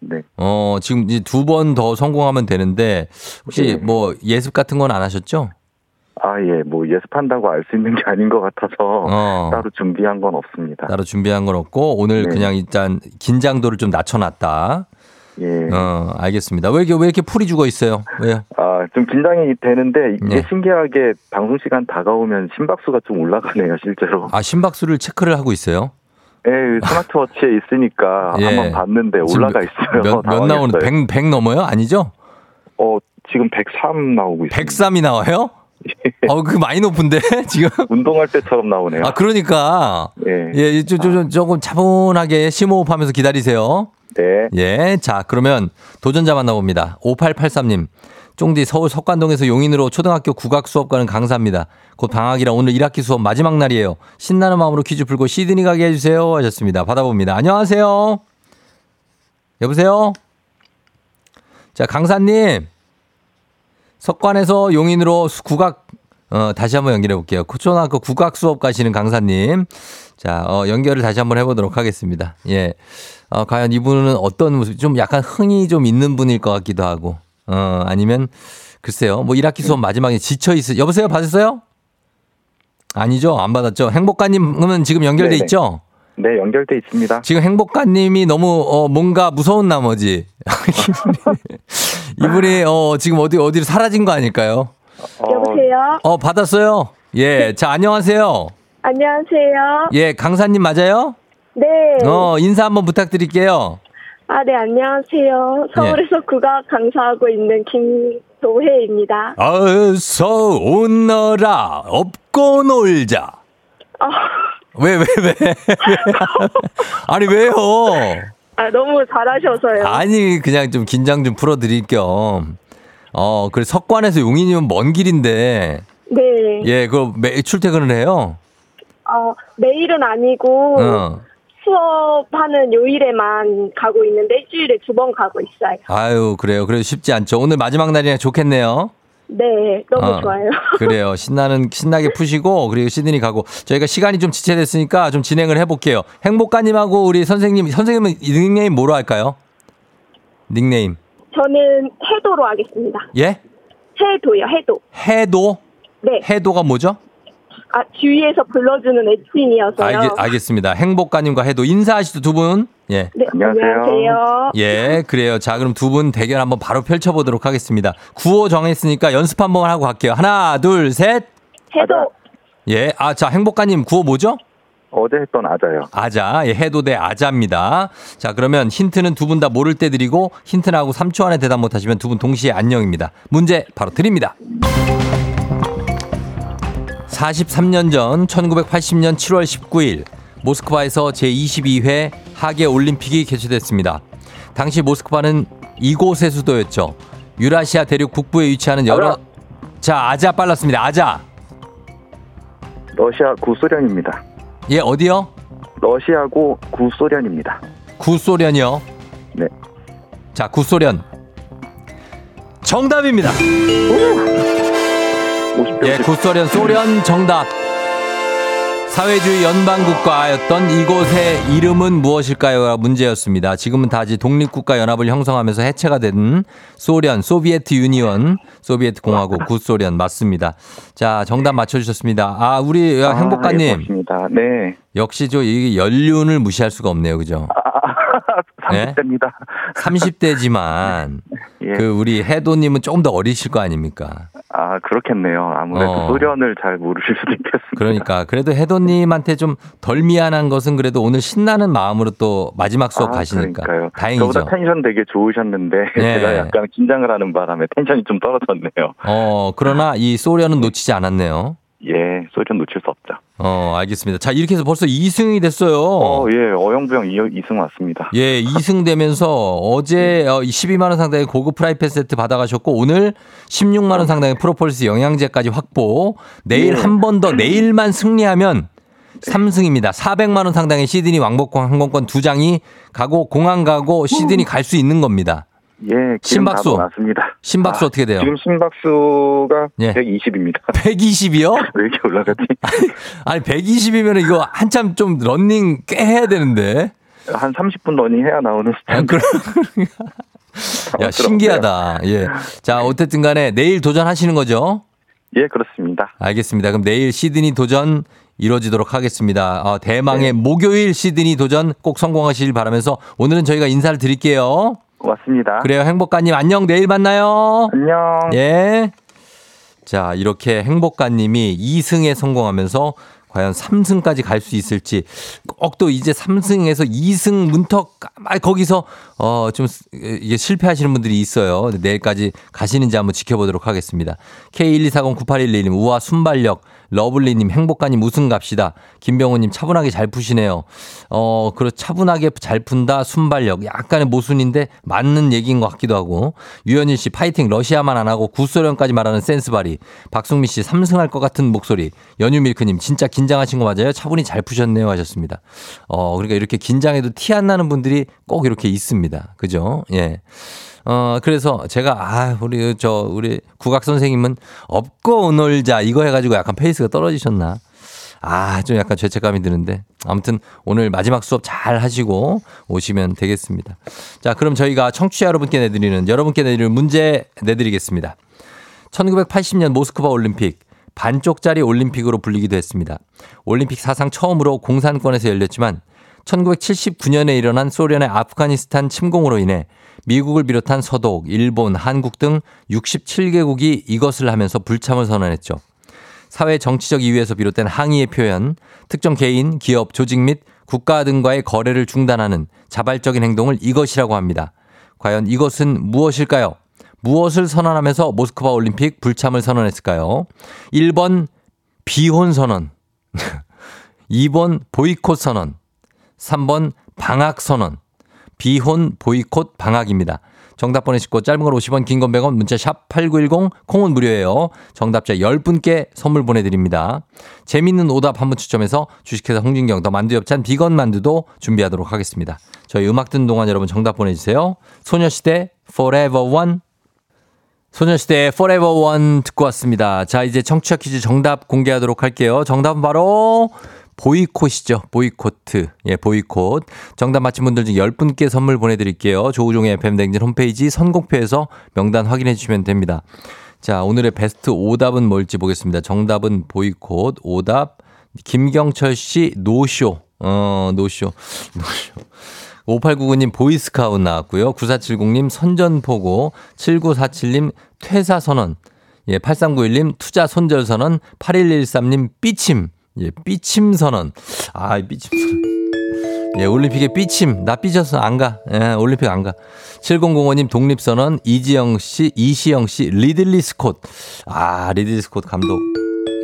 네. 어, 지금 이제 두 번 더 성공하면 되는데 혹시 네. 뭐 예습 같은 건 안 하셨죠? 아, 예, 뭐 예습한다고 알 수 있는 게 아닌 것 같아서 어. 따로 준비한 건 없습니다. 따로 준비한 건 없고 오늘 네. 그냥 일단 긴장도를 좀 낮춰놨다. 예. 어, 알겠습니다. 왜 이렇게 왜 이렇게 풀이 죽어 있어요? 왜요? 아, 좀 긴장이 되는데 이게 네. 신기하게 방송 시간 다가오면 심박수가 좀 올라가네요, 실제로. 아 심박수를 체크를 하고 있어요. 예, 스마트워치에 있으니까 예. 한번 봤는데 올라가 있어요. 몇, [laughs] 몇 나오는 당황했어요. 100, 100 넘어요? 아니죠? 어, 지금 103 나오고 있어요. 103이 나와요? [laughs] 어, 그 많이 높은데 [laughs] 지금. 운동할 때처럼 나오네요. 아 그러니까 예. 예, 좀, 좀, 조금 차분하게 심호흡하면서 기다리세요. 네. 예, 자 그러면 도전자 만나봅니다. 5883님. 쫑디 서울 석관동에서 용인으로 초등학교 국악 수업 가는 강사입니다. 곧 방학이라 오늘 1학기 수업 마지막 날이에요. 신나는 마음으로 퀴즈 풀고 시드니 가게 해주세요 하셨습니다. 받아봅니다. 안녕하세요. 여보세요? 자, 강사님. 석관에서 용인으로 수- 국악, 어, 다시 한번 연결해 볼게요. 초등학교 국악 수업 가시는 강사님. 자, 어, 연결을 다시 한번 해보도록 하겠습니다. 예. 어, 과연 이분은 어떤 모습, 좀 약간 흥이 좀 있는 분일 것 같기도 하고, 어, 아니면, 글쎄요, 뭐 1학기 수업 마지막에 지쳐 있으, 여보세요? 받으세요? 아니죠? 안 받았죠? 행복가님은 지금 연결돼 네네. 있죠? 네, 연결돼 있습니다. 지금 행복가님이 너무 어 뭔가 무서운 나머지 [laughs] 이분이 어 지금 어디 어디로 사라진 거 아닐까요? 어, 여보세요? 어 받았어요. 예, 자 안녕하세요. 안녕하세요. 예, 강사님 맞아요? 네. 어 인사 한번 부탁드릴게요. 아, 네, 안녕하세요. 서울에서 국악 강사하고 있는 김도혜입니다. 어서 오너라 업고 놀자. 아, 왜왜 왜? [laughs] 아니 왜요? 아, 너무 잘하셔서요. 아니 그냥 좀 긴장 좀 풀어드릴 겸. 어, 그래 석관에서 용인이면 먼 길인데 네. 예, 그매 출퇴근을 해요. 어, 매일은 아니고 어. 수업하는 요일에만 가고 있는데 일주일에 두 번 가고 있어요. 아유, 그래요. 그래도 쉽지 않죠. 오늘 마지막 날이라 좋겠네요. 네, 너무 어, 좋아요. [laughs] 그래요. 신나는 신나게 푸시고 그리고 시드니 가고 저희가 시간이 좀 지체됐으니까 좀 진행을 해볼게요. 행복가님하고 우리 선생님 선생님은 닉네임 뭐로 할까요? 닉네임 저는 해도로 하겠습니다. 예? 해도요, 해도. 해도 네. 해도가 뭐죠? 아, 주위에서 불러주는 애칭이어서요. 알겠, 알겠습니다. 행복가님과 해도 인사하시죠 두 분. 예. 네, 안녕하세요. 예, 그래요. 자, 그럼 두 분 대결 한번 바로 펼쳐보도록 하겠습니다. 구호 정했으니까 연습 한번 하고 갈게요. 하나, 둘, 셋. 해도. 예, 아, 자, 행복가님 구호 뭐죠? 어제 했던 아자요. 아자, 예, 해도 대 아자입니다. 자, 그러면 힌트는 두 분 다 모를 때 드리고 힌트 나고 3초 안에 대답 못하시면 두 분 동시에 안녕입니다. 문제 바로 드립니다. 43년 전 1980년 7월 19일 모스크바에서 제22회 하계 올림픽이 개최됐습니다. 당시 모스크바는 이곳의 수도였죠. 유라시아 대륙 북부에 위치하는 여러 자, 아자 빨랐습니다. 아자. 러시아 구소련입니다. 예, 어디요? 러시아고 구소련입니다. 구소련이요. 네. 자, 구소련. 정답입니다. 50대 예, 구소련 소련 정답. 사회주의 연방국가였던 이곳의 이름은 무엇일까요? 문제였습니다. 지금은 다 이제 독립국가 연합을 형성하면서 해체가 된 소련, 소비에트 유니언, 소비에트 공화국, 구소련 맞습니다. 자, 정답 맞춰주셨습니다. 아, 우리 아, 예, 행복가님 고맙습니다. 네. 역시 저 이 연륜을 무시할 수가 없네요, 그죠? 네? 30대입니다. 30대지만 [laughs] 예. 그 우리 해도님은 조금 더 어리실 거 아닙니까? 아, 그렇겠네요. 아무래도 어. 소련을 잘 모르실 수도 있겠습니다. 그러니까 그래도 해도님한테 좀 덜 미안한 것은 그래도 오늘 신나는 마음으로 또 마지막 수업 아, 가시니까 그러니까요. 다행이죠. 저보다 텐션 되게 좋으셨는데 [laughs] 네. 제가 약간 긴장을 하는 바람에 텐션이 좀 떨어졌네요. 어 그러나 이 소련은 놓치지 않았네요. 예, 소련 놓칠 수 없죠. 어 알겠습니다. 자 이렇게 해서 벌써 2승이 됐어요. 어, 예, 어영부영 2승 왔습니다. 예, 2승 되면서 어제 어, 12만 원 상당의 고급 프라이팬 세트 받아가셨고 오늘 16만 원 상당의 프로폴리스 영양제까지 확보. 내일 예. 한번 더 내일만 승리하면 3승입니다. 400만 원 상당의 시드니 왕복권 항공권 두 장이 가고 공항 가고 시드니 갈 수 있는 겁니다. 예, 심박수. 다 나왔습니다. 심박수 어떻게 돼요? 지금 심박수가 예. 120입니다. 120이요? [laughs] [laughs] 왜 이렇게 올라갔지? [laughs] 아니 120이면 이거 한참 좀 런닝 꽤 해야 되는데. 한 30분 러닝 해야 나오는 아, 스타일. 그럼 야 신기하다. 예. 자 어쨌든 간에 내일 도전하시는 거죠? 예, 그렇습니다. 알겠습니다. 그럼 내일 시드니 도전 이루어지도록 하겠습니다. 어, 대망의 목요일 시드니 도전 꼭 성공하시길 바라면서 오늘은 저희가 인사를 드릴게요. 고맙습니다. 그래요. 행복가님 안녕. 내일 만나요. 안녕. 예. 자, 이렇게 행복가님이 2승에 성공하면서 과연 3승까지 갈 수 있을지 꼭또 이제 3승에서 2승 문턱 아, 거기서 어좀 이게 실패하시는 분들이 있어요. 내일까지 가시는지 한번 지켜보도록 하겠습니다. K124098111님 우와 순발력 러블리님 행복가님 우승 갑시다. 김병호님 차분하게 잘 푸시네요. 어, 그렇 차분하게 잘 푼다 순발력 약간의 모순인데 맞는 얘기인 것 같기도 하고 유현일 씨 파이팅 러시아만 안 하고 구소련까지 말하는 센스 발이 박승미 씨 3승할 것 같은 목소리 연유 밀크님 진짜 긴장하신 거 맞아요? 차분히 잘 푸셨네요 하셨습니다. 어, 그러니까 이렇게 긴장해도 티 안 나는 분들이 꼭 이렇게 있습니다. 그죠? 예. 어, 그래서 제가, 아, 우리, 저, 우리 국악 선생님은 업고 놀자 이거 해가지고 약간 페이스가 떨어지셨나. 아, 좀 약간 죄책감이 드는데. 아무튼 오늘 마지막 수업 잘 하시고 오시면 되겠습니다. 자, 그럼 저희가 청취자 여러분께 내드리는, 여러분께 내드리는 문제 내드리겠습니다. 1980년 모스크바 올림픽. 반쪽짜리 올림픽으로 불리기도 했습니다. 올림픽 사상 처음으로 공산권에서 열렸지만 1979년에 일어난 소련의 아프가니스탄 침공으로 인해 미국을 비롯한 서독, 일본, 한국 등 67개국이 이것을 하면서 불참을 선언했죠. 사회 정치적 이유에서 비롯된 항의의 표현, 특정 개인, 기업, 조직 및 국가 등과의 거래를 중단하는 자발적인 행동을 이것이라고 합니다. 과연 이것은 무엇일까요? 무엇을 선언하면서 모스크바 올림픽 불참을 선언했을까요? 1번 비혼 선언, [laughs] 2번 보이콧 선언, 3번 방학 선언. 비혼 보이콧 방학입니다. 정답 보내시고 짧은 걸 50원 긴 건 100원 문자 샵 8910 콩은 무료예요. 정답자 10분께 선물 보내드립니다. 재밌는 오답 한 분 추첨해서 주식회사 홍진경 더 만두 엽찬 비건 만두도 준비하도록 하겠습니다. 저희 음악 듣는 동안 여러분 정답 보내주세요. 소녀시대 Forever One 소녀시대 Forever One 듣고 왔습니다. 자 이제 청취자 퀴즈 정답 공개하도록 할게요. 정답은 바로 보이콧이죠. 보이코트. 예, 보이콧. 정답 맞힌 분들 중 10분께 선물 보내드릴게요. 조우종의 FM댕진 홈페이지 선곡표에서 명단 확인해 주시면 됩니다. 자, 오늘의 베스트 오답은 뭘지 보겠습니다. 정답은 보이콧. 오답. 김경철 씨, 노쇼. 어, 노쇼. [laughs] 노쇼. 5899님 보이스카웃 나왔고요. 9470님 선전포고. 7947님 퇴사선언. 예, 8391님 투자 손절선언. 8113님 삐침. 예, 삐침 선언. 아, 삐침 선언. 예, 올림픽에 삐침. 나 삐져서 안 가. 예, 올림픽 안 가. 7005님 독립선언. 이지영 씨, 이시영 씨, 리들리 스콧. 아, 리들리 스콧 감독.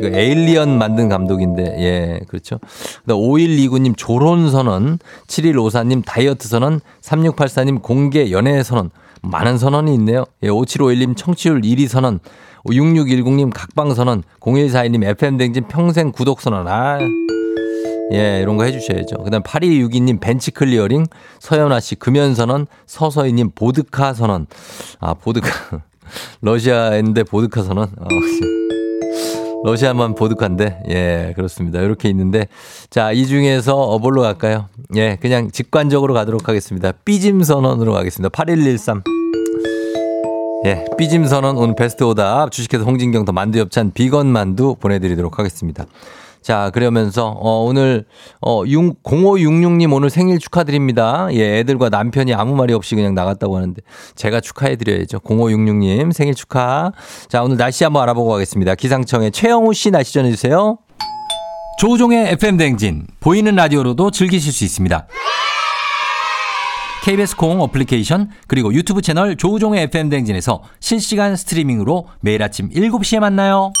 이거 에일리언 만든 감독인데, 예, 그렇죠. 5129님 졸혼선언. 7154님 다이어트 선언. 3684님 공개 연애 선언. 많은 선언이 있네요. 예, 5751님 청취율 1위 선언. 6610님 각방선언, 0142님 FM댕진 평생 구독선언. 아. 예, 이런 거 해주셔야죠. 그 다음 8262님 벤치 클리어링, 서연아 씨 금연선언, 서서희님 보드카 선언. 아, 보드카. [laughs] 러시아인데 보드카 선언. 어, 러시아만 보드카인데, 예, 그렇습니다. 이렇게 있는데, 자, 이 중에서 어 뭘로 갈까요? 예, 그냥 직관적으로 가도록 하겠습니다. 삐짐 선언으로 가겠습니다. 8113. 예, 삐짐 선언 오늘 베스트 오답 주식회사 홍진경 더 만두 엽찬 비건 만두 보내드리도록 하겠습니다. 자, 그러면서, 어, 오늘, 어, 6, 0566님 오늘 생일 축하드립니다. 예, 애들과 남편이 아무 말이 없이 그냥 나갔다고 하는데, 제가 축하해드려야죠. 0566님 생일 축하. 자, 오늘 날씨 한번 알아보고 가겠습니다. 기상청의 최영우 씨 날씨 전해주세요. 조우종의 FM댕진, 보이는 라디오로도 즐기실 수 있습니다. KBS 콩 어플리케이션, 그리고 유튜브 채널 조우종의 FM댕진에서 실시간 스트리밍으로 매일 아침 7시에 만나요.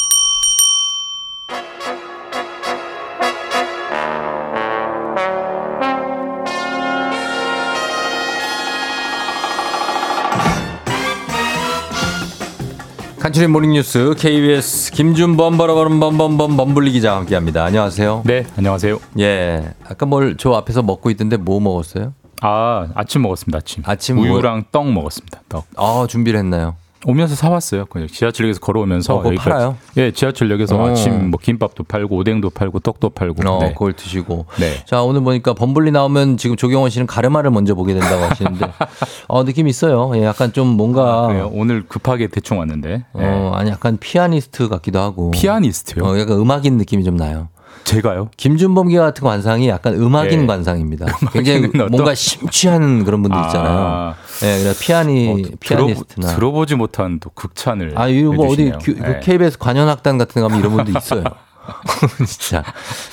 간추린 모닝뉴스 KBS 김준범 버러버럼범범범 범블리 기자와 함께합니다. 안녕하세요. 네, 안녕하세요. 예, 아까 뭘 저 앞에서 먹고 있던데 뭐 먹었어요? 아, 아침 먹었습니다. 아침. 아침 뭐- 우유랑 떡 먹었습니다. 떡. 아 준비를 했나요? 오면서 사왔어요. 그냥 지하철역에서 걸어오면서 어, 여기까지. 팔아요? 예, 지하철역에서 어. 아침 뭐 김밥도 팔고 오뎅도 팔고 떡도 팔고. 어, 네. 그걸 드시고. 네. 자, 오늘 보니까 범블리 나오면 지금 조경원 씨는 가르마를 먼저 보게 된다고 하시는데, [laughs] 어, 느낌 있어요. 예, 약간 좀 뭔가, 그래요. 오늘 급하게 대충 왔는데. 네. 어, 아니, 약간 피아니스트 같기도 하고. 피아니스트요? 어, 약간 음악인 느낌이 좀 나요. 제가요? 김준범 기와 같은 관상이 약간 음악인 네. 관상입니다. 굉장히 어떤- 뭔가 심취한 그런 분들 있잖아요. 아, 예, 그래 피아니, 어, 피아니스트나. 들어보, 들어보 지 못한 또 극찬을. 아, 이거 뭐 어디. 그, 그 네. KBS 관현악단 같은 데 가면 이런 분도 있어요. [laughs] [laughs] 진짜.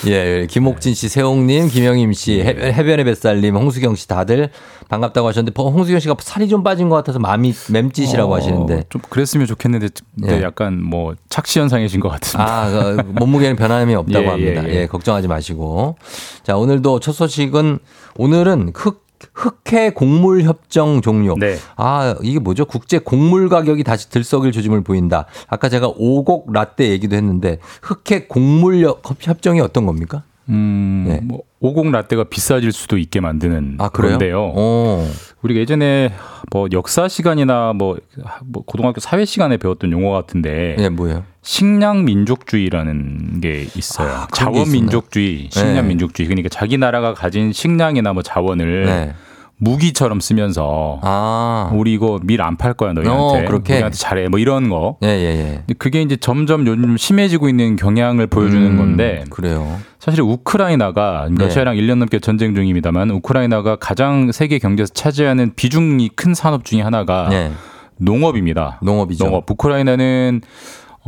예, 예, 김옥진 씨, 세홍님, 김영임 씨, 해, 해변의 뱃살님, 홍수경 씨 다들 반갑다고 하셨는데, 어, 홍수경 씨가 살이 좀 빠진 것 같아서 마음이 맴짓이라고 어, 하시는데. 좀 그랬으면 좋겠는데 예. 약간 뭐 착시 현상이신 것 같습니다. 아, 그 몸무게는 변함이 없다고 [laughs] 예, 합니다. 예, 예, 예. 걱정하지 마시고. 자, 오늘도 첫 소식은 오늘은 흑, 흑해 곡물 협정 종료. 네. 아, 이게 뭐죠? 국제 곡물 가격이 다시 들썩일 조짐을 보인다. 아까 제가 오곡 라떼 얘기도 했는데 흑해 곡물 협- 협정이 어떤 겁니까? 음, 네. 뭐 오곡 라떼가 비싸질 수도 있게 만드는 아, 그래요? 건데요. 어. 우리가 예전에 뭐 역사 시간이나 뭐, 뭐 고등학교 사회 시간에 배웠던 용어 같은데 예, 뭐예요? 식량 민족주의라는 게 있어요. 아, 자원? 민족주의, 식량 네. 민족주의. 그러니까 자기 나라가 가진 식량이나 뭐 자원을 네. 무기처럼 쓰면서 아. 우리 이거 밀 안 팔 거야 너희한테. 어, 그렇게? 우리한테 잘해. 뭐 이런 거. 예, 예, 예. 근데 그게 이제 점점 요즘 심해지고 있는 경향을 보여주는 음, 건데 그래요. 사실 우크라이나가 네. 러시아랑 1년 넘게 전쟁 중입니다만 우크라이나가 가장 세계 경제에서 차지하는 비중이 큰 산업 중에 하나가 네. 농업입니다. 농업이죠. 농업. 우크라이나는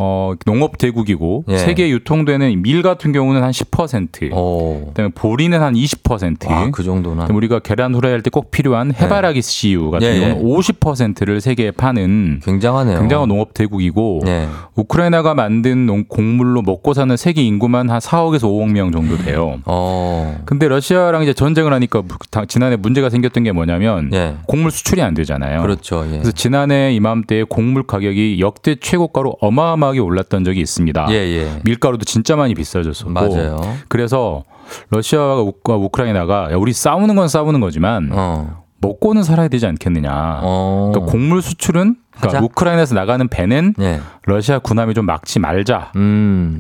어, 농업 대국이고 예. 세계에 유통되는 밀 같은 경우는 한 10%. 오. 그다음에 보리는 한 20%. 아, 그 정도나. 우리가 계란 후라이 할 때 꼭 필요한 해바라기 씨유 같은 예, 경우는 예. 50%를 세계에 파는 굉장하네요. 굉장한 농업 대국이고 네. 우크라이나가 만든 농, 곡물로 먹고 사는 세계 인구만 한 4억에서 5억 명 정도 돼요. 어. 근데 러시아랑 이제 전쟁을 하니까 다- 지난해 문제가 생겼던 게 뭐냐면 예. 곡물 수출이 안 되잖아요. 그렇죠. 예. 그래서 지난해 이맘때에 곡물 가격이 역대 최고가로 어마어마 하게 올랐던 적이 있습니다. 예, 예. 밀가루도 진짜 많이 비싸졌었고. 맞아요. 그래서 러시아와 우- 우크라이나가 야, 우리 싸우는 건 싸우는 거지만 어. 먹고는 살아야 되지 않겠느냐. 어. 그러니까 곡물 수출은 그러니까? 우크라이나에서 나가는 배는 예. 러시아 군함이 좀 막지 말자라고 음.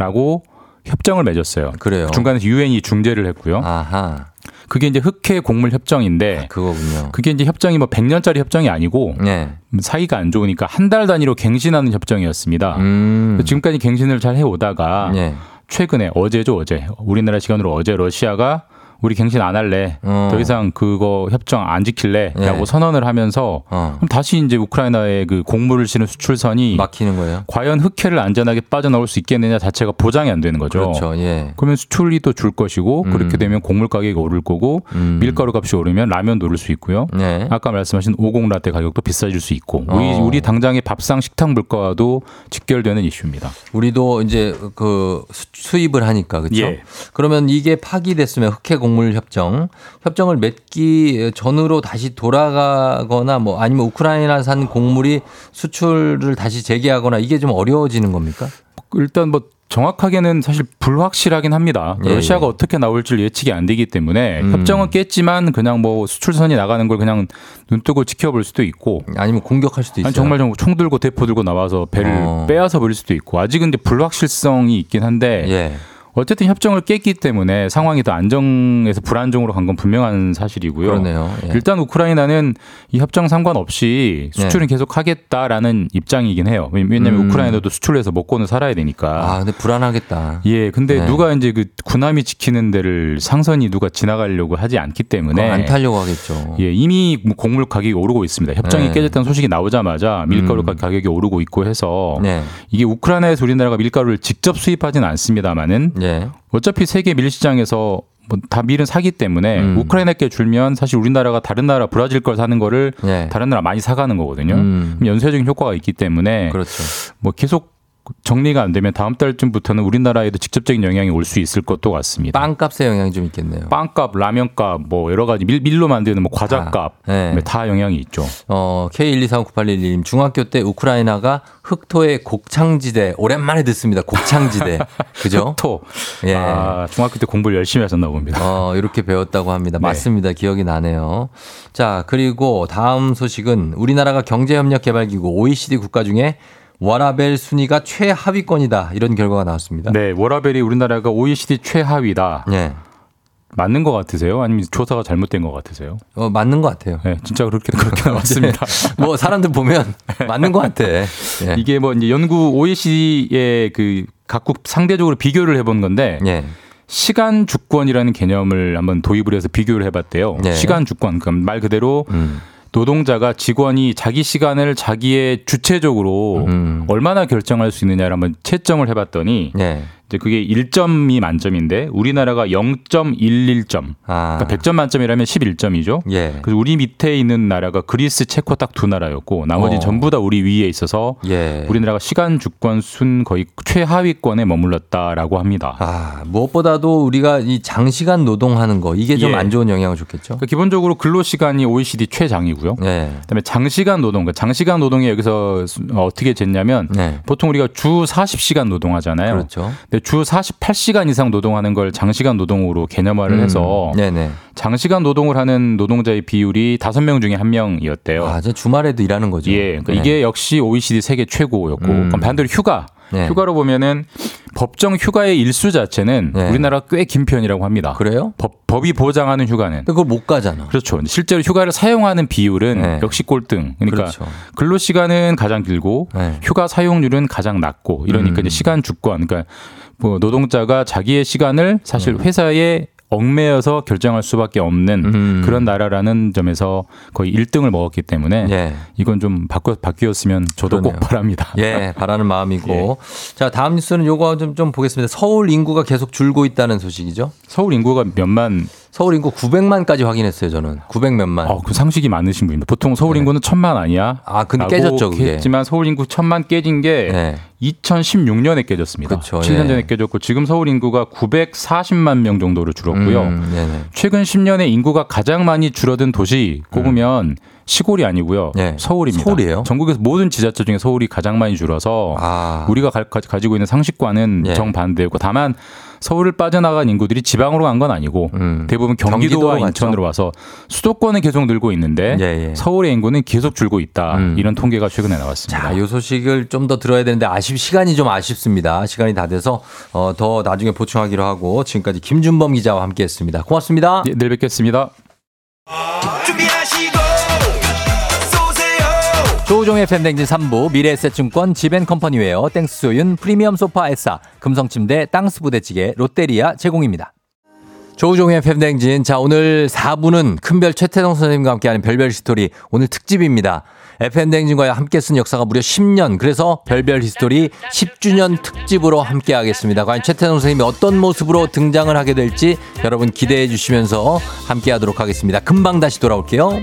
협정을 맺었어요. 그래요. 중간에서 유엔이 중재를 했고요. 아하. 그게 이제 흑해 곡물 협정인데 그거군요. 그게 이제 협정이 뭐 100년짜리 협정이 아니고 네. 사이가 안 좋으니까 한 달 단위로 갱신하는 협정이었습니다. 음. 지금까지 갱신을 잘 해오다가 예. 최근에 어제죠 어제 우리나라 시간으로 어제 러시아가 우리 갱신 안 할래 어. 더 이상 그거 협정 안 지킬래라고 네. 선언을 하면서 어. 그럼 다시 이제 우크라이나의 그 곡물을 실은 수출선이 막히는 거예요. 과연 흑해를 안전하게 빠져나올 수 있겠느냐 자체가 보장이 안 되는 거죠. 그렇죠. 예. 그러면 수출이 또 줄 것이고 음. 그렇게 되면 곡물 가격이 오를 거고 음. 밀가루 값이 오르면 라면도 오를 수 있고요. 네. 아까 말씀하신 오곡 라떼 가격도 비싸질 수 있고 우리 어. 우리 당장의 밥상 식탁 물가와도 직결되는 이슈입니다. 우리도 이제 그 수- 수입을 하니까 그렇죠. 예. 그러면 이게 파기됐으면 흑해 곡물 협정. 협정을 맺기 전으로 다시 돌아가거나 뭐 아니면 우크라이나산 곡물이 수출을 다시 재개하거나 이게 좀 어려워지는 겁니까? 일단 뭐 정확하게는 사실 불확실하긴 합니다. 예, 러시아가 예. 어떻게 나올지 예측이 안 되기 때문에 음. 협정은 깼지만 그냥 뭐 수출선이 나가는 걸 그냥 눈 뜨고 지켜볼 수도 있고 아니면 공격할 수도 있어요. 아니 정말 정말 총 들고 대포 들고 나와서 배를 어. 빼앗아 버릴 수도 있고 아직은 이제 불확실성이 있긴 한데 예. 어쨌든 협정을 깼기 때문에 상황이 더 안정에서 불안정으로 간 건 분명한 사실이고요. 그러네요. 예. 일단 우크라이나는 이 협정 상관없이 수출은 계속 하겠다라는 입장이긴 해요. 왜냐하면 음. 우크라이나도 수출해서 먹고는 살아야 되니까. 아, 근데 불안하겠다. 예, 근데 네. 누가 이제 그 군함이 지키는 데를 상선이 누가 지나가려고 하지 않기 때문에 그거 안 타려고 하겠죠. 예, 이미 뭐 곡물 가격이 오르고 있습니다. 협정이 네. 깨졌다는 소식이 나오자마자 밀가루 음. 가격이 오르고 있고 해서 네. 이게 우크라이나에서 우리나라가 밀가루를 직접 수입하지는 않습니다만은 예. 어차피 세계 밀 시장에서 뭐다 밀은 사기 때문에 음. 우크라이나께 줄면 사실 우리나라가 다른 나라 브라질 걸 사는 거를 예. 다른 나라 많이 사가는 거거든요. 음. 연쇄적인 효과가 있기 때문에 그렇죠. 뭐 계속 정리가 안 되면 다음 달쯤부터는 우리나라에도 직접적인 영향이 올 수 있을 것도 같습니다. 빵값에 영향이 좀 있겠네요. 빵값, 라면값, 뭐 여러 가지 밀, 밀로 만드는 뭐 과자값 아, 네. 다 영향이 있죠. 어, K1239811님, 중학교 때 우크라이나가 흑토의 곡창지대, 오랜만에 듣습니다. 곡창지대. [laughs] 그죠? 토. 예. 아, 중학교 때 공부를 열심히 하셨나 봅니다. 어, 이렇게 배웠다고 합니다. 네. 맞습니다. 기억이 나네요. 자, 그리고 다음 소식은 우리나라가 경제협력개발기구 OECD 국가 중에 워라벨 순위가 최하위권이다. 이런 결과가 나왔습니다. 네, 워라벨이 우리나라가 OECD 최하위다. 예. 맞는 것 같으세요? 아니면 조사가 잘못된 것 같으세요? 어, 맞는 것 같아요. 네, 진짜 그렇게 그렇게 나왔습니다. 뭐 사람들 보면 맞는 것 같아. 예. 이게 뭐 이제 연구 OECD의 그 각국 상대적으로 비교를 해본 건데 예. 시간 주권이라는 개념을 한번 도입을 해서 비교를 해봤대요. 네. 시간 주권, 그럼 말 그대로 음. 노동자가 직원이 자기 시간을 자기의 주체적으로 음. 얼마나 결정할 수 있느냐를 한번 채점을 해봤더니 예. 이제 그게 1점이 만점인데 우리나라가 0.11점. 아. 그러니까 100점 만점이라면 11점이죠. 예. 그래서 우리 밑에 있는 나라가 그리스, 체코 딱 두 나라였고 나머지 어. 전부 다 우리 위에 있어서 예. 우리나라가 시간 주권 순 거의 최하위권에 머물렀다라고 합니다. 아, 무엇보다도 우리가 이 장시간 노동하는 거 이게 좀 예. 안 좋은 영향을 줬겠죠. 그러니까 기본적으로 근로 시간이 OECD 최장이고요. 네. 그다음에 장시간 노동, 그러니까 장시간 노동이 여기서 수- 어떻게 쟀냐면 네. 보통 우리가 주 40시간 노동하잖아요. 그렇죠. 주 48시간 이상 노동하는 걸 장시간 노동으로 개념화를 해서 네네. 장시간 노동을 하는 노동자의 비율이 5명 중에 1명이었대요. 아, 저 주말에도 일하는 거죠. 예, 그러니까 네. 이게 역시 OECD 세계 최고였고 음. 반대로 휴가. 네. 휴가로 보면은 법정 휴가의 일수 자체는 네. 우리나라 꽤 긴 편이라고 합니다. 그래요? 법, 법이 보장하는 휴가는 그걸 못 가잖아. 그렇죠. 실제로 휴가를 사용하는 비율은 네. 역시 꼴등. 그러니까 그렇죠. 근로 시간은 가장 길고 네. 휴가 사용률은 가장 낮고 이러니까 음. 이제 시간 주권 그러니까 뭐 노동자가 자기의 시간을 사실 네. 회사에 얽매여서 결정할 수밖에 없는 음. 그런 나라라는 점에서 거의 1등을 먹었기 때문에 예. 이건 좀 바뀌, 바뀌었으면 저도 그러네요. 꼭 바랍니다. 예, 바라는 마음이고. [laughs] 예. 자, 다음 뉴스는 요거 좀, 좀 보겠습니다. 서울 인구가 계속 줄고 있다는 소식이죠. 서울 인구가 몇만 서울 인구 900만까지 확인했어요, 저는. 900 몇만. 어, 그 상식이 많으신 분입니다. 보통 서울 네. 인구는 천만 아니야? 아, 근데 깨졌죠, 그게. 했지만 서울 인구 천만 깨진 게 네. 2016년에 깨졌습니다. 그쵸, 7년 예. 전에 깨졌고 지금 서울 인구가 940만 명 정도로 줄었고요. 음, 네네. 최근 10년에 인구가 가장 많이 줄어든 도시 꼽으면 시골이 아니고요. 네. 서울입니다. 서울이에요? 전국에서 모든 지자체 중에 서울이 가장 많이 줄어서 아. 우리가 가, 지고 있는 상식과는 예. 정반대고 다만 서울을 빠져나간 인구들이 지방으로 간 건 아니고 음. 대부분 경기도와 경기도로 갔죠. 인천으로 와서 수도권은 계속 늘고 있는데 예, 예. 서울의 인구는 계속 줄고 있다. 음. 이런 통계가 최근에 나왔습니다. 자, 요 소식을 좀 더 들어야 되는데 아쉽 시간이 좀 아쉽습니다. 시간이 다 돼서 어, 더 나중에 보충하기로 하고 지금까지 김준범 기자와 함께했습니다. 고맙습니다. 예, 내일 뵙겠습니다. 준비하시고 쏘세요 조우종의 FM댕진 3부 미래에셋증권 지벤컴퍼니웨어 땡스소윤 프리미엄 소파 에싸 금성침대 땅스 부대찌개 롯데리아 제공입니다. 조우종의 FM댕진 자 오늘 4부는 큰별 최태성 선생님과 함께하는 별별 히스토리 오늘 특집입니다. FM댕진과 함께 쓴 역사가 무려 10년 그래서 별별 히스토리 10주년 특집으로 함께하겠습니다. 과연 최태성 선생님이 어떤 모습으로 등장을 하게 될지 여러분 기대해 주시면서 함께하도록 하겠습니다. 금방 다시 돌아올게요.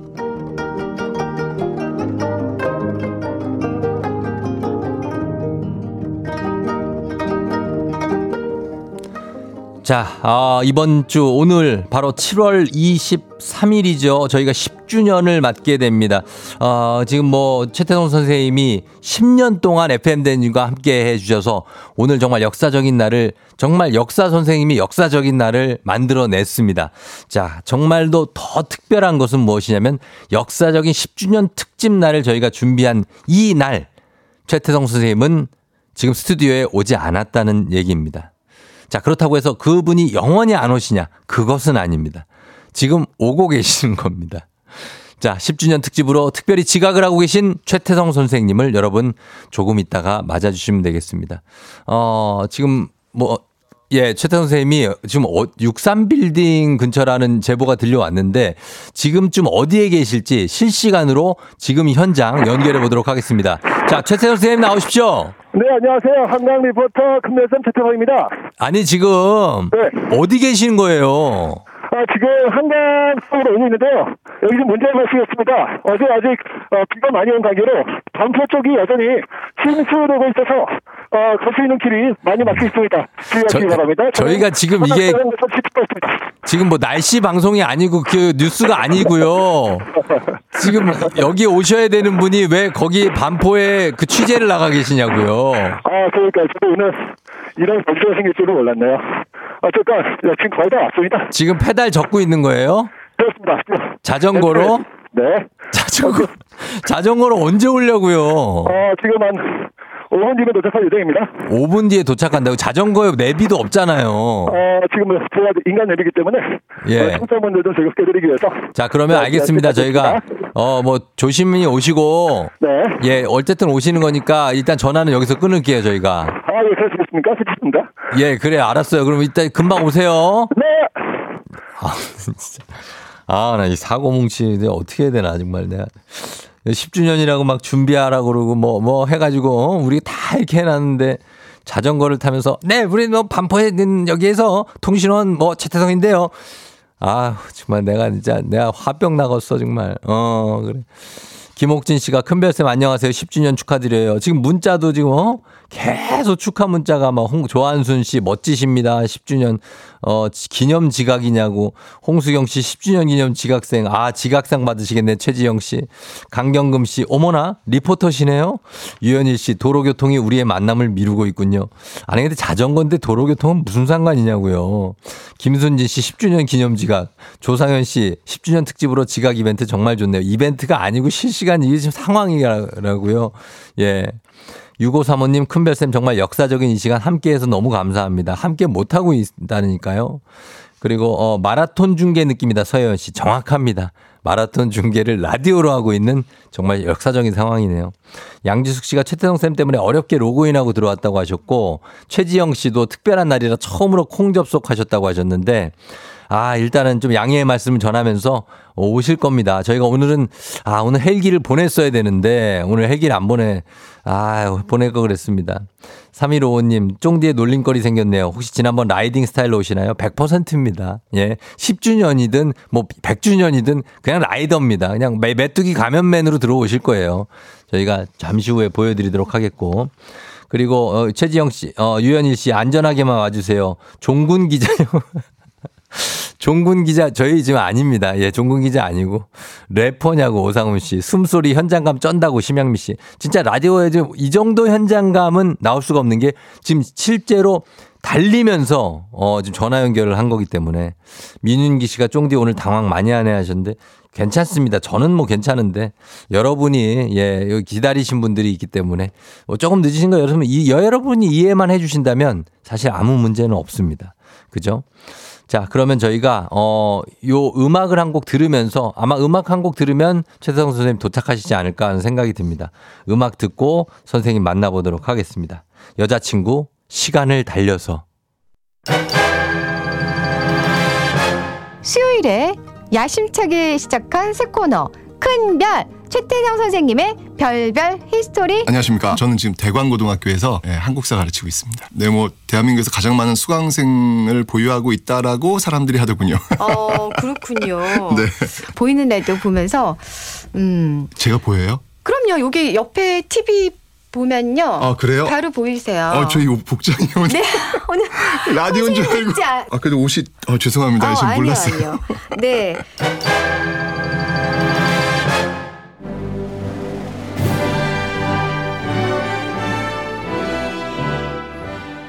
자, 아, 이번 주 오늘 바로 7월 23일이죠. 저희가 10주년을 맞게 됩니다. 어, 지금 뭐 최태성 선생님이 10년 동안 FM 대님과 함께 해 주셔서 오늘 정말 역사적인 날을 정말 역사 선생님이 역사적인 날을 만들어 냈습니다. 자, 정말도 더 특별한 것은 무엇이냐면 역사적인 10주년 특집 날을 저희가 준비한 이 날 최태성 선생님은 지금 스튜디오에 오지 않았다는 얘기입니다. 자, 그렇다고 해서 그분이 영원히 안 오시냐? 그것은 아닙니다. 지금 오고 계시는 겁니다. 자, 10주년 특집으로 특별히 지각을 하고 계신 최태성 선생님을 여러분 조금 있다가 맞아주시면 되겠습니다. 어, 지금 뭐, 예, 최태성 선생님이 지금 63빌딩 근처라는 제보가 들려왔는데 지금쯤 어디에 계실지 실시간으로 지금 현장 연결해 보도록 하겠습니다. 자, 최태성 선생님 나오십시오. 네, 안녕하세요. 한강 리포터 금멸선 최태성입니다. 아니, 지금 네. 어디 계시는 거예요? 아, 지금 한강 쪽으로 오고 있는데요. 여기 좀 문제가 발생했습니다. 어제 아직 어, 비가 많이 온 관계로 반포 쪽이 여전히 침수되고 있어서 어, 갈수 있는 길이 많이 막혀 있습니다. 주의하시기 저- 바랍니다. 저희가 지금 이게- 지금 뭐 날씨 방송이 아니고 그 뉴스가 아니고요. 지금 여기 오셔야 되는 분이 왜 거기 반포에 그 취재를 나가 계시냐고요. 아, 그러니까 오늘 이런 범죄가 생길 줄은 몰랐네요. 어쨌건 지금 거의 다 왔습니다. 지금 페달 젓고 있는 거예요? 그렇습니다. 자전거로? 네. 자전거, 자전거로 언제 오려고요? 어, 지금 한 5분 뒤면 도착할 예정입니다. 5분 뒤에 도착한다고 자전거에 내비도 없잖아요. 어, 지금 제가 인간 내비기 때문에 예. 어, 청취자분들 좀 즐겁게 해드리기 위해서 자, 그러면 네, 알겠습니다. 네, 저희가. 어, 뭐, 조심히 오시고, 네. 예, 어쨌든 오시는 거니까 일단 전화는 여기서 끊을게요, 저희가. 아, 예, 그렇습니까? 좋습니다. 예, 그래, 알았어요. 그럼 이따 금방 오세요. 네. 아, [laughs] 진짜. 아, 나 이 사고 뭉치 이제 어떻게 해야 되나, 정말 내가. 10주년이라고 막 준비하라고 그러고 뭐, 뭐 해가지고, 어, 우리 다 이렇게 해놨는데 자전거를 타면서, 네, 우리 뭐 반포에 여기에서 통신원 뭐 최태성인데요. 아, 정말 내가 진짜 내가 화병 나갔어, 정말. 어, 그래. 김옥진 씨가 큰별쌤 안녕하세요. 10주년 축하드려요. 지금 문자도 지금 어? 계속 축하 문자가 막 홍, 조한순 씨 멋지십니다. 10주년 어 지- 기념 지각이냐고. 홍수경 씨 10주년 기념 지각생. 아, 지각상 받으시겠네. 최지영 씨. 강경금 씨 어머나 리포터시네요. 유현일 씨 도로교통이 우리의 만남을 미루고 있군요. 아니 근데 자전거인데 도로교통은 무슨 상관이냐고요. 김순진 씨 10주년 기념 지각. 조상현 씨 10주년 특집으로 지각 이벤트 정말 좋네요. 이벤트가 아니고 실시간 이게 지금 상황이라고요. 예. 6535님 큰별쌤 정말 역사적인 이 시간 함께해서 너무 감사합니다. 함께 못하고 있다니까요. 그리고 어, 마라톤 중계 느낌이다 서혜연 씨 정확합니다. 마라톤 중계를 라디오로 하고 있는 정말 역사적인 상황이네요. 양지숙 씨가 최태성 쌤 때문에 어렵게 로그인하고 들어왔다고 하셨고 최지영 씨도 특별한 날이라 처음으로 콩 접속하셨다고 하셨는데 아, 일단은 좀 양해의 말씀을 전하면서 오실 겁니다. 저희가 오늘은, 아, 오늘 헬기를 보냈어야 되는데, 오늘 헬기를 안 보내, 아, 보낼 거 그랬습니다. 3155님, 쫑디에 놀림거리 생겼네요. 혹시 지난번 라이딩 스타일로 오시나요? 100%입니다. 예. 10주년이든, 뭐, 100주년이든, 그냥 라이더입니다. 그냥 메, 메뚜기 가면맨으로 들어오실 거예요. 저희가 잠시 후에 보여드리도록 하겠고. 그리고, 어, 최지영 씨, 어, 유현일 씨, 안전하게만 와주세요. 종군 기자요. [laughs] 종군 기자 저희 지금 아닙니다. 예, 종군 기자 아니고 래퍼냐고 오상훈 씨 숨소리 현장감 쩐다고 심양미 씨 진짜 라디오에 지금 이 정도 현장감은 나올 수가 없는 게 지금 실제로 달리면서 어 지금 전화 연결을 한 거기 때문에 민윤기 씨가 쫑디 오늘 당황 많이 하네 하셨는데 괜찮습니다. 저는 뭐 괜찮은데 여러분이 예 여기 기다리신 분들이 있기 때문에 뭐 조금 늦으신 거 여러분 이 여러분이 이해만 해주신다면 사실 아무 문제는 없습니다. 그죠? 자 그러면 저희가 어 요 음악을 한 곡 들으면서 아마 음악 한 곡 들으면 최성 선생님 도착하시지 않을까 하는 생각이 듭니다. 음악 듣고 선생님 만나보도록 하겠습니다. 여자친구 시간을 달려서 수요일에 야심차게 시작한 새 코너 큰 별 최태성 선생님의 별별 히스토리 안녕하십니까. 저는 지금 대광고등학교에서 예, 한국사 가르치고 있습니다. 네, 뭐 대한민국에서 가장 많은 수강생을 보유하고 있다라고 사람들이 하더군요. 어 그렇군요. [laughs] 네, 보이는 라디오 보면서 음 제가 보여요? 그럼요 여기 옆에 TV 보면요 아 그래요? 바로 보이세요. 어, 저희 옷 복장이 오늘 [laughs] 네 오늘 [laughs] 라디오인 줄 알고. 진짜. 아, 그래도 옷이 어, 죄송합니다. 지금 아니요, 몰랐어요. 아니요. 네.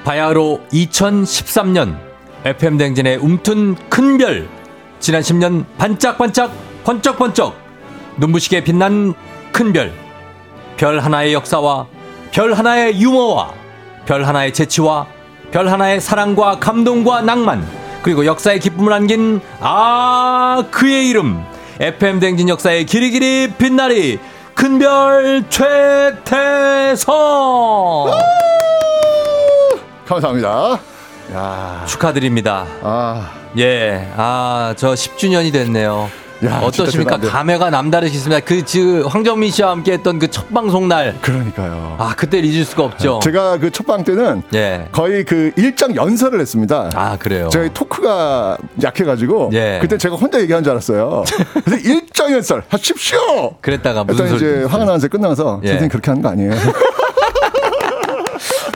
바야흐로 2013년 FM 댕진의 움튼 큰 별 지난 10년 반짝반짝 번쩍번쩍 눈부시게 빛난 큰 별. 별 하나의 역사와 별 하나의 유머와 별 하나의 재치와 별 하나의 사랑과 감동과 낭만 그리고 역사의 기쁨을 안긴 아 그의 이름. FM 댕진 역사의 길이 길이 빛나리 큰별 최태성 감사합니다. 야, 축하드립니다. 아, 예, 아, 저 10주년이 됐네요. 야, 어떠십니까? 감회가 남다르시습니다. 그, 그, 황정민 씨와 함께 했던 그 첫 방송 날. 그러니까요. 아, 그때 잊을 수가 없죠. 제가 그 첫 방 때는 예. 거의 그 일장 연설을 했습니다. 아, 그래요. 저희 토크가 약해가지고 예. 그때 제가 혼자 얘기한 줄 알았어요. 그래서 [laughs] 일장 연설 하십시오. 그랬다가 무슨 일단 소리. 이제 화가 나서 끝나서 예. 선생님 그렇게 하는 거 아니에요? [laughs]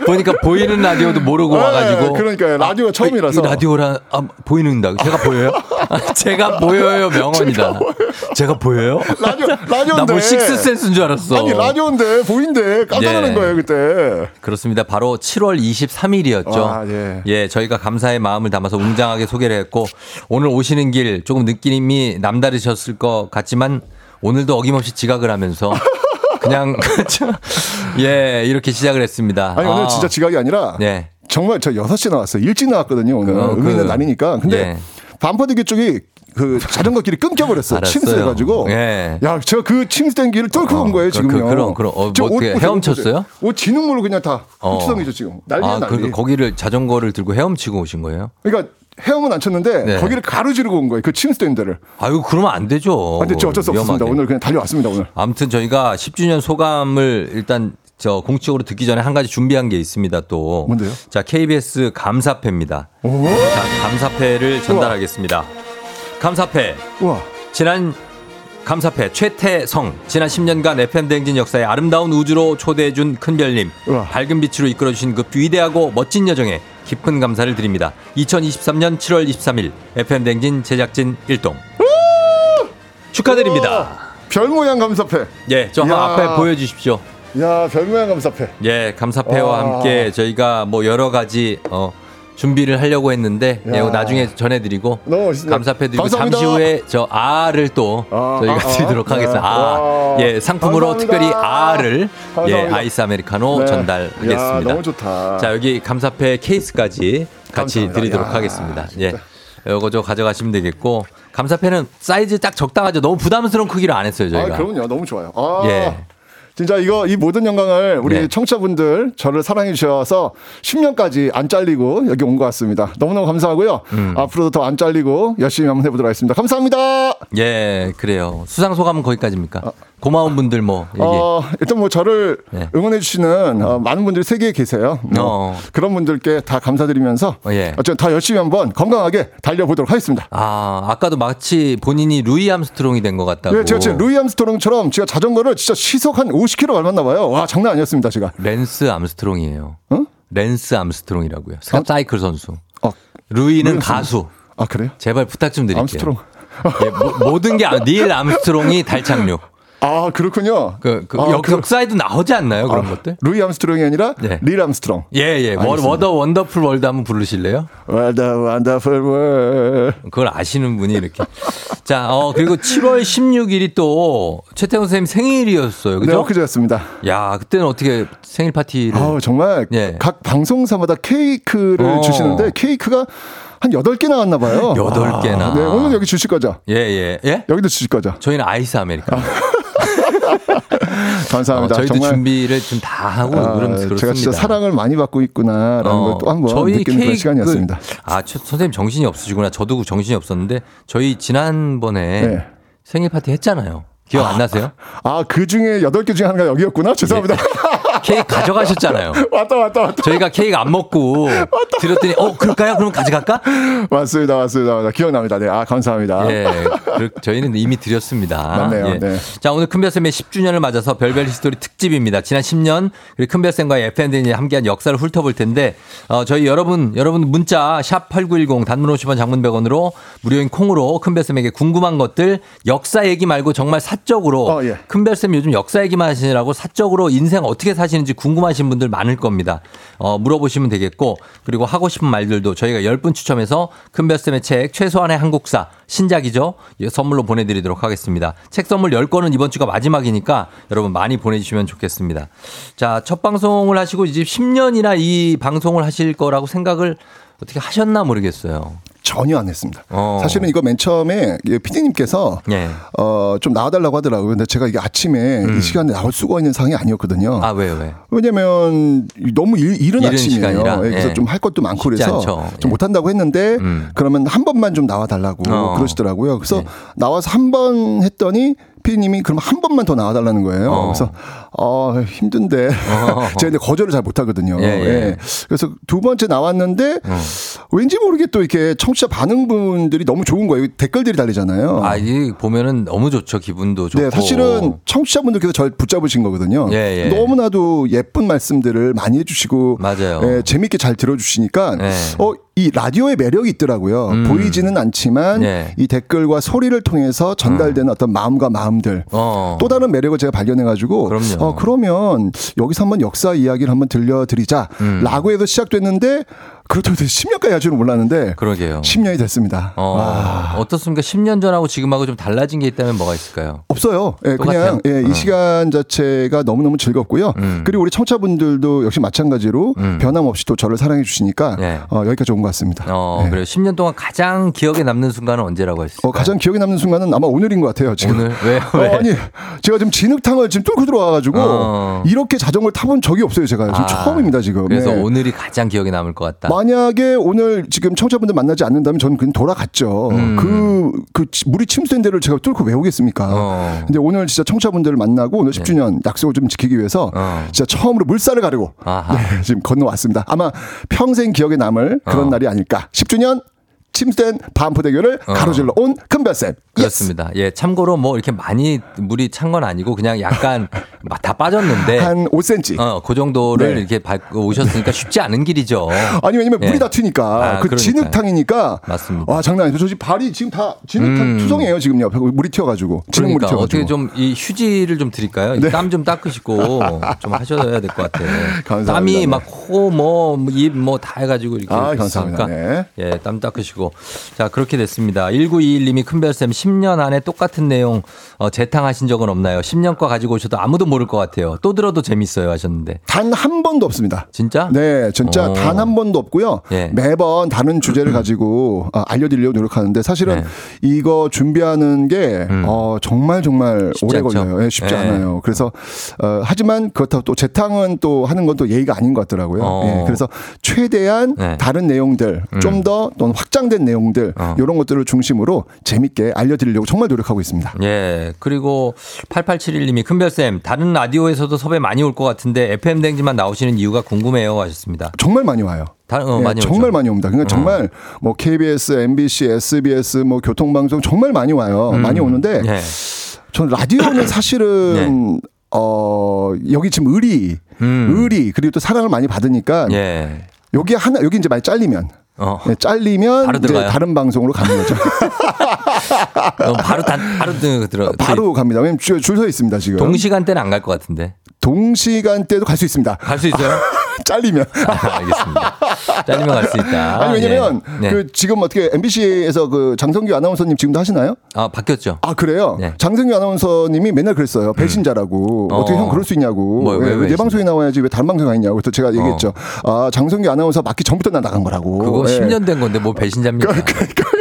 보니까 보이는 라디오도 모르고 네, 와가지고. 그러니까요. 라디오가 처음이라서. 이 라디오라, 아, 보이는다. 제가 보여요? 아, [laughs] 제가 보여요, 명언이다. 제가 보여요? 라디오 라디오인데. 나뭐 식스센스인 줄 알았어. 아니 라디오인데 보인대 깜짝 놀란 예. 거예요 그때. 그렇습니다. 바로 7월 23일이었죠. 아, 예. 저희가 감사의 마음을 담아서 웅장하게 소개를 했고 오늘 오시는 길 조금 느낌이 남다르셨을 것 같지만 오늘도 어김없이 지각을 하면서 [laughs] 그냥 [laughs] 예 이렇게 시작을 했습니다. 아니 오늘 아, 진짜 지각이 아니라 예. 정말 저 6시에 나왔어요. 일찍 나왔거든요 오늘 그, 의미 그, 있는 날이니까. 근데 예. 반포대교 쪽이 그 자전거 길이 끊겨버렸어요. 알았어요. 침수해가지고. 예. 야, 제가 그 침수된 길을 뚫고 어, 온 거예요 그, 지금요. 그, 그럼, 그럼. 어, 저뭐 어떻게 옷 헤엄쳤어요? 옷 진흙물로 그냥 다 어. 흡수성이죠 지금. 난리야 아, 난리. 그, 거기를 자전거를 들고 헤엄치고 오신 거예요? 그러니까 헤엄은 안 쳤는데 네. 거기를 가로지르고 온 거예요. 그 침수된 데를. 아유 그러면 안 되죠. 아, 근데 저 어쩔 수 없습니다. 오늘 그냥 달려왔습니다 오늘. 아무튼 저희가 10주년 소감을 일단 저 공식적으로 듣기 전에 한 가지 준비한 게 있습니다 또. 뭔데요? 자, KBS 감사패입니다. 오. 자, 감사패를 전달하겠습니다. 감사패. 우와. 지난 감사패 최태성 지난 10년간 FM 대행진 역사의 아름다운 우주로 초대해준 큰별님 우와. 밝은 빛으로 이끌어주신 그 위대하고 멋진 여정에 깊은 감사를 드립니다. 2023년 7월 23일 FM 대행진 제작진 일동 축하드립니다. 별 모양 감사패. 예, 저. 앞에 보여주십시오. 야, 별 모양 감사패. 예, 감사패와 와. 함께 저희가 뭐 여러 가지 어, 준비를 하려고 했는데 예, 나중에 전해드리고 너무 멋있습니다. 감사패 드리고 감사합니다. 잠시 후에 저 아를 또 아, 저희가 아, [laughs] 아. 드리도록 하겠습니다. 네. 아, 와. 예, 상품으로 감사합니다. 특별히 아를 예, 감사합니다. 아이스 아메리카노 네. 전달하겠습니다. 야, 너무 좋다. 자, 여기 감사패 케이스까지 같이. 드리도록 야, 하겠습니다. 예. 진짜. 요거 저 가져가시면 되겠고 감사패는 사이즈 딱 적당하죠. 너무 부담스러운 크기로 안 했어요, 저희가. 아, 그럼요. 너무 좋아요. 아, 예. 진짜 이거 이 모든 영광을 우리 네. 청취자분들 저를 사랑해 주셔서 10년까지 안 잘리고 여기 온 것 같습니다. 너무너무 감사하고요. 음. 앞으로도 더 안 잘리고 열심히 한번 해보도록 하겠습니다. 감사합니다. 예, 그래요. 수상 소감은 거기까지입니까? 고마운 분들 뭐 얘기. 어, 일단 뭐 저를 네. 응원해 주시는 어, 많은 분들이 세계에 계세요. 뭐 어. 그런 분들께 다 감사드리면서 어, 예. 어쨌든 더 열심히 한번 건강하게 달려보도록 하겠습니다. 아, 아까도 마치 본인이 루이 암스트롱이 된 것 같다고. 네, 제가 지금 루이 암스트롱처럼 제가 자전거를 진짜 시속 한 50km 밟았나 봐요. 와, 장난 아니었습니다, 제가. 랜스 암스트롱이에요. 어? 랜스 암스트롱이라고요. 사이클 선수. 어, 루이는 루이 가수. 아, 그래요? 제발 부탁 좀 드릴게요. 암스트롱. 예, 모, 모든 게 아- [laughs] 닐 암스트롱이 달 착륙. 아 그렇군요. 그, 그 아, 역, 그- 역사에도 나오지 않나요? 그런 것들? 루이 암스트롱이 아니라 네. 닐 암스트롱. 예, 예. What-. What a wonderful world 한번 부르실래요? 원더 원더풀 월. 그걸 아시는 분이 이렇게. 자, 어, 그리고 7월 16일이 또 최태원 선생님 생일이었어요. 네, 그죠? 엊그제였습니다. 야, 그때는 어떻게 생일 파티를. 아우, 정말 예. 각 방송사마다 케이크를 어. 주시는데 케이크가 한 8개 나왔나 봐요. 여덟 개나. 아, 네, 오늘 여기 주실 거죠? 예, 예. 예? 여기도 주실 거죠? 저희는 아이스 아메리카노. 감사합니다. 어, 저희도 정말 준비를 좀 다 하고 아, 그렇습니다. 제가 진짜 사랑을 많이 받고 있구나라는 어, 걸또 한번 느끼는 그런 시간이었습니다. 아, 저- 선생님 정신이 없으시구나. 저도 정신이 없었는데 저희 지난번에 네. 생일 파티 했잖아요. 기억 안 나세요? 아, 그 중에 8개 중에 하나가 여기였구나? 죄송합니다. [laughs] 케이크 가져가셨잖아요. [laughs] 왔다, 왔다, 왔다. 저희가 케이크 안 먹고 드렸더니 어 그럴까요? 그럼 가져갈까? 맞습니다, 맞습니다. 맞습니다. 기억납니다. 네, 아, 감사합니다. 예, 그- 저희는 이미 드렸습니다. 맞네요, 예. 네. 자 오늘 큰별쌤의 10주년을 맞아서 별별 히스토리 특집입니다. 지난 10년 그리고 큰별쌤과 FM대행진이 함께한 역사를 훑어볼 텐데 어, 저희 여러분 여러분 문자 샵 #8910 단문 50원, 장문 100원으로 무료인 콩으로 큰별쌤에게 궁금한 것들 역사 얘기 말고 정말 사적으로 어, 예. 큰별쌤 요즘 역사 얘기만 하시느라고 사적으로 인생 어떻게 사 시는지 궁금하신 분들 많을 겁니다. 어, 물어보시면 되겠고 그리고 하고 싶은 말들도 저희가 10분 추첨해서 큰별쌤의 책 최소한의 한국사 신작이죠. 예, 선물로 보내드리도록 하겠습니다. 책 선물 10건은 이번 주가 마지막이니까 여러분 많이 보내주시면 좋겠습니다. 자, 첫 방송을 하시고 이제 10년이나 이 방송을 하실 거라고 생각을 어떻게 하셨나 모르겠어요. 전혀 안 했습니다. 어. 사실은 이거 맨 처음에 피디님께서 예. 어, 좀 나와달라고 하더라고요. 근데 제가 이게 아침에 이 시간에 나올 수가 있는 상황이 아니었거든요. 음. 아, 왜요, 왜? 왜냐면 너무 일, 이른 이른 아침이에요. 예, 그래서 예. 좀할 것도 많고 그래서 않죠. 좀 예. 못한다고 했는데 음. 그러면 한 번만 좀 나와달라고 어. 그러시더라고요. 그래서 네. 나와서 한 번 했더니 피디님이 그럼 한 번만 더 나와달라는 거예요. 어. 그래서 어 힘든데 [laughs] 제가 근데 거절을 잘 못하거든요. 예, 예. 그래서 두 번째 나왔는데 어. 왠지 모르게 또 이렇게 청취자 반응분들이 너무 좋은 거예요. 댓글들이 달리잖아요. 아, 이 보면은 너무 좋죠. 기분도 좋고. 네, 사실은 청취자분들께서 절 붙잡으신 거거든요. 예, 예. 너무나도 예쁜 말씀들을 많이 해주시고, 맞아요. 예, 재밌게 잘 들어주시니까, 예. 어, 이 라디오의 매력이 있더라고요. 음. 보이지는 않지만 예. 이 댓글과 소리를 통해서 전달되는 어떤 마음과 마음들. 어. 또 다른 매력을 제가 발견해가지고, 그럼요. 어, 그러면 여기서 한번 역사 이야기를 한번 들려드리자. 음. 라고 해서 시작됐는데, 그렇다고 해서 10년까지 할 줄은 몰랐는데, 그러게요. 10년이 됐습니다. 어, 와. 어떻습니까? 10년 전하고 지금하고 좀 달라진 게 있다면 뭐가 있을까요? 없어요. 예, 똑같아요? 그냥 예, 이 어. 시간 자체가 너무너무 즐겁고요. 음. 그리고 우리 청취자분들도 역시 마찬가지로 음. 변함없이 또 저를 사랑해 주시니까 네. 어, 여기까지 온 것 같습니다. 어, 예. 그래요. 10년 동안 가장 기억에 남는 순간은 언제라고 했을까요? 어, 가장 기억에 남는 순간은 아마 오늘인 것 같아요. 지금. 오늘? 왜? 어, 왜? 아니, 제가 지금 진흙탕을 지금 뚫고 들어와가지고 어. 이렇게 자전거를 타본 적이 없어요. 제가 지금 아, 처음입니다. 지금. 그래서 네. 오늘이 가장 기억에 남을 것 같다. 만약에 오늘 지금 청취자분들 만나지 않는다면 저는 그냥 돌아갔죠. 음. 그, 그 치- 물이 침수된 데를 제가 뚫고 왜 오겠습니까? 어. 근데 오늘 진짜 청취자분들을 만나고 오늘 10주년 약속을 좀 지키기 위해서 어. 진짜 처음으로 물살을 가르고. 네, 지금 건너왔습니다. 아마 평생 기억에 남을 그런 어. 날이 아닐까. 10주년 침수된 반포 대교를 어. 가로질러 온 큰별쌤. 그렇습니다. 예, 참고로 뭐 이렇게 많이 물이 찬 건 아니고 그냥 약간 [laughs] 막다 빠졌는데 한 5cm. 어, 그 정도를 네. 이렇게 밟고 오셨으니까 쉽지 않은 길이죠. 아니 왜냐면 예. 물이 다 튀니까 아, 그 그러니까요. 진흙탕이니까 맞습니다. 와 장난 아니죠. 저 지금 발이 지금 다 진흙탕 음. 투성이에요 지금요. 물이 튀어가지고 진흙물이 그러니까 튀어가지고. 어떻게 좀 이 휴지를 좀 드릴까요? 네. 땀좀 닦으시고 [laughs] 좀 하셔야 될 것 같아요. 감사합니다. 땀이 네. 막코 뭐 입 뭐 다 해가지고 이렇게 아, 감사합니다. 네. 예, 땀 닦으시고 자 그렇게 됐습니다. 1921님이 큰별쌤 10년 안에 똑같은 내용 어, 재탕하신 적은 없나요? 10년 거 가지고 오셔도 아무도 모를 것 같아요. 또 들어도 재밌어요 하셨는데 단 한 번도 없습니다. 진짜? 네, 진짜 어. 단한 번도 없고요. 예. 매번 다른 주제를 [clears throat] 가지고 어, 알려드리려고 노력하는데 사실은 네. 이거 준비하는 게 음. 어, 정말 정말 오래 않죠? 걸려요. 예, 쉽지 예. 않아요. 그래서 어, 하지만 그렇다고 또 재탕은 또 하는 건 또 예의가 아닌 것 같더라고요. 어. 예, 그래서 최대한 네. 다른 내용들 음. 좀더 또는 확장된 내용들 어. 이런 것들을 중심으로 재밌게 알려드리려고 정말 노력하고 있습니다. 예. 그리고 8871님이 큰별쌤 다른 라디오에서도 섭외 많이 올 것 같은데 FM 댕지만 나오시는 이유가 궁금해요 하셨습니다. 정말 많이 와요. 다, 어, 예, 많이 정말 오죠. 많이 옵니다. 그러니까 정말 뭐 KBS, MBC, SBS, 뭐 교통방송 정말 많이 와요. 음. 많이 오는데 예. 전 라디오는 [coughs] 사실은 어 여기 지금 의리, 네. 음. 의리 그리고 또 사랑을 많이 받으니까 예. 여기 하나 여기 이제 많이 잘리면 어. 예, 잘리면 바로 이제 들어가요? 다른 방송으로 가는 거죠. [laughs] 어, 바로 단, 바로 들- 들어. 바로 갑니다. 왜냐면 줄서 있습니다, 지금. 동시간대는 안 갈 것 같은데. 동시간대도 갈 수 있습니다. 갈 수 있어요? [laughs] 잘리면. 아, 알겠습니다. 잘리면 갈 수 있다. 아니, 왜냐면, 예. 네. 그, 지금 어떻게 MBC에서 그 장성규 아나운서님 지금도 하시나요? 아, 바뀌었죠. 아, 그래요? 네. 장성규 아나운서님이 맨날 그랬어요. 배신자라고. 어. 어. 떻게 형 그럴 수 있냐고. 뭐, 왜, 왜, 왜 내 방송에 나와야지 왜 다른 방송에 가 있냐고. 그래서 제가 얘기했죠. 아, 장성규 아나운서 맞기 전부터 나 나간 거라고. 그거 예. 10년 된 건데 뭐 배신자입니까?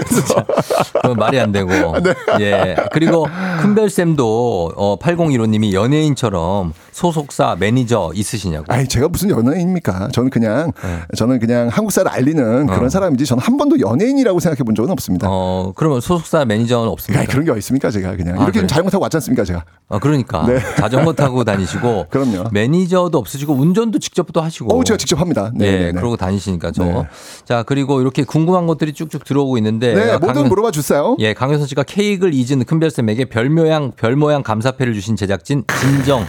진짜. [laughs] [laughs] 그건 말이 안 되고. 네. 예. 그리고 큰별쌤도 어, 8015님이 연예인처럼 소속사 매니저 있으시냐고. 아니 제가 무슨 연예인입니까? 저는 그냥 네. 저는 그냥 한국사를 알리는 그런 어. 사람이지 저는 한 번도 연예인이라고 생각해 본 적은 없습니다. 어, 그러면 소속사 매니저는 없습니까? 아니, 그런 게 어딨습니까 제가 그냥 아, 이렇게 그래요? 자전거 타고 왔지 않습니까 제가? 아, 그러니까. 네. 자전거 [laughs] 타고 다니시고. 그럼요. 매니저도 없으시고 운전도 직접 또 하시고. 어 제가 직접 합니다. 네, 예, 네, 네. 그러고 다니시니까 저. 네. 자, 그리고 이렇게 궁금한 것들이 쭉쭉 들어오고 있는데. 네, 아, 뭐든 강- 물어봐 주세요. 예, 강효선 씨가 케이크를 잊은 큰별쌤에게 별 모양, 별 모양 감사패를 주신 제작진 진정.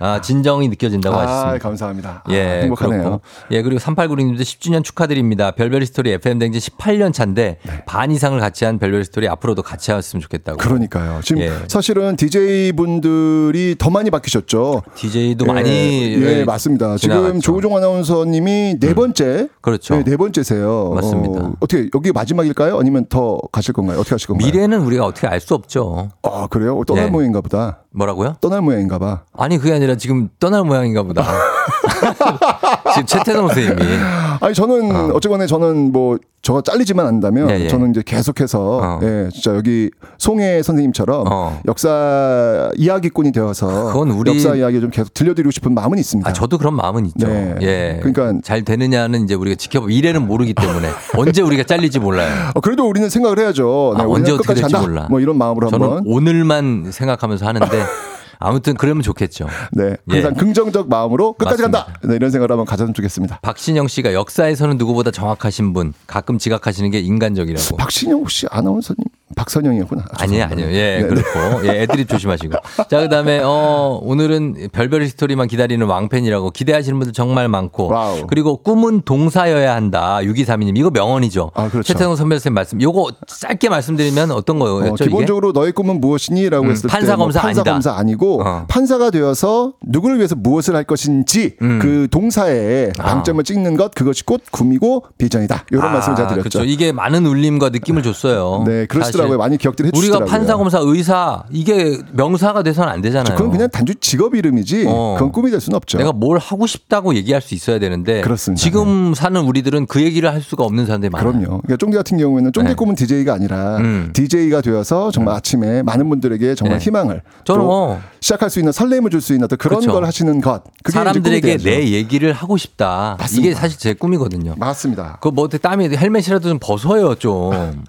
아, 진정이 느껴진다고 아, 하셨습니다. 감사합니다. 아, 예, 행복하네요. 그렇고. 예, 그리고 3896님도 10주년 축하드립니다. 별별 히스토리 FM 대행진 18년 차인데 반 이상을 같이 한 별별 히스토리 앞으로도 같이 하셨으면 좋겠다고. 네. 그러니까요. 지금 예. 사실은 DJ 분들이 더 많이 바뀌셨죠. DJ도 예, 많이 예, 맞습니다. 지금 지나갔죠. 조우종 아나운서님이 네 번째, 그렇죠. 네, 네 번째세요. 맞습니다. 어, 어떻게 여기 마지막일까요? 아니면 더 가실 건가요? 어떻게 하실 건가요? 미래는 우리가 어떻게 알 수 없죠. 아 그래요? 떠날 예. 모양인가 보다. 뭐라고요? 떠날 모양인가 봐. 아니 그게 아니라 지금 떠날 모양인가 보다. [laughs] 지금 최태성 선생님이 아니 저는 어. 쨌거나 저는 뭐 저가 잘리지만 않는다면 예, 예. 저는 이제 계속해서 어. 예 진짜 여기 송혜 선생님처럼 어. 역사 이야기꾼이 되어서 그건 우리- 역사 이야기 좀 계속 들려드리고 싶은 마음은 있습니다. 아, 저도 그런 마음은 있죠. 네. 예. 그러니까- 잘 되느냐는 이제 우리가 지켜보 미래는 모르기 때문에 [laughs] 언제 우리가 잘릴지 몰라요. 어, 그래도 우리는 생각을 해야죠. 네, 아, 언제 어떻게 될지. 몰라. 뭐 이런 마음으로 저는 한번 오늘만 생각하면서 하는데 아무튼 그러면 좋겠죠. 네 항상 예. 긍정적 마음으로 끝까지 맞습니다. 간다. 네, 이런 생각을 한번 가졌으면 좋겠습니다. 박신영 씨가 역사에서는 누구보다 정확하신 분, 가끔 지각하시는 게 인간적이라고. 박신영 혹시 아나운서님 박선영이었구나. 아, 죄송합니다. 아니에요. 예, 네, 네. 그렇고. 예, 애드립 조심하시고. 자, 그 다음에, 어, 오늘은 별별 히스토리만 기다리는 왕팬이라고 기대하시는 분들 정말 많고. 와우. 그리고 꿈은 동사여야 한다. 6232님. 이거 명언이죠. 아, 그렇죠. 최태성 선배님 말씀. 요거 짧게 말씀드리면 어떤 거였죠? 어, 이게? 기본적으로 너의 꿈은 무엇이니 라고 음, 했을 판사 때뭐 검사 판사 아니다. 검사 아니고 어. 판사가 되어서 누구를 위해서 무엇을 할 것인지 음. 그 동사에 아. 방점을 찍는 것 그것이 곧 꿈이고 비전이다. 이런 아, 말씀을 제가 드렸죠. 그렇죠. 이게 많은 울림과 느낌을 줬어요. 네, 그 러시더라고요. 사실 많이 기억들 우리가 해주시더라고요. 판사, 검사, 의사 이게 명사가 돼서는 안 되잖아요. 그건 그냥 단지 직업 이름이지 어. 그건 꿈이 될 수는 없죠. 내가 뭘 하고 싶다고 얘기할 수 있어야 되는데 그렇습니다. 지금 사는 우리들은 그 얘기를 할 수가 없는 사람들이 많아요. 그럼요. 그러니까 쫑디 같은 경우에는 쫑디 네. 꿈은 DJ가 아니라 음. DJ가 되어서 정말 아침에 많은 분들에게 정말 네. 희망을 저는 또뭐 시작할 수 있는 설렘을 줄 수 있는 어떤 그런 그렇죠. 걸 하시는 것. 사람들에게. 내 얘기를 하고 싶다. 맞습니다. 이게 사실 제 꿈이거든요. 맞습니다. 그뭐 땀이 헬멧이라도 좀 벗어요 좀.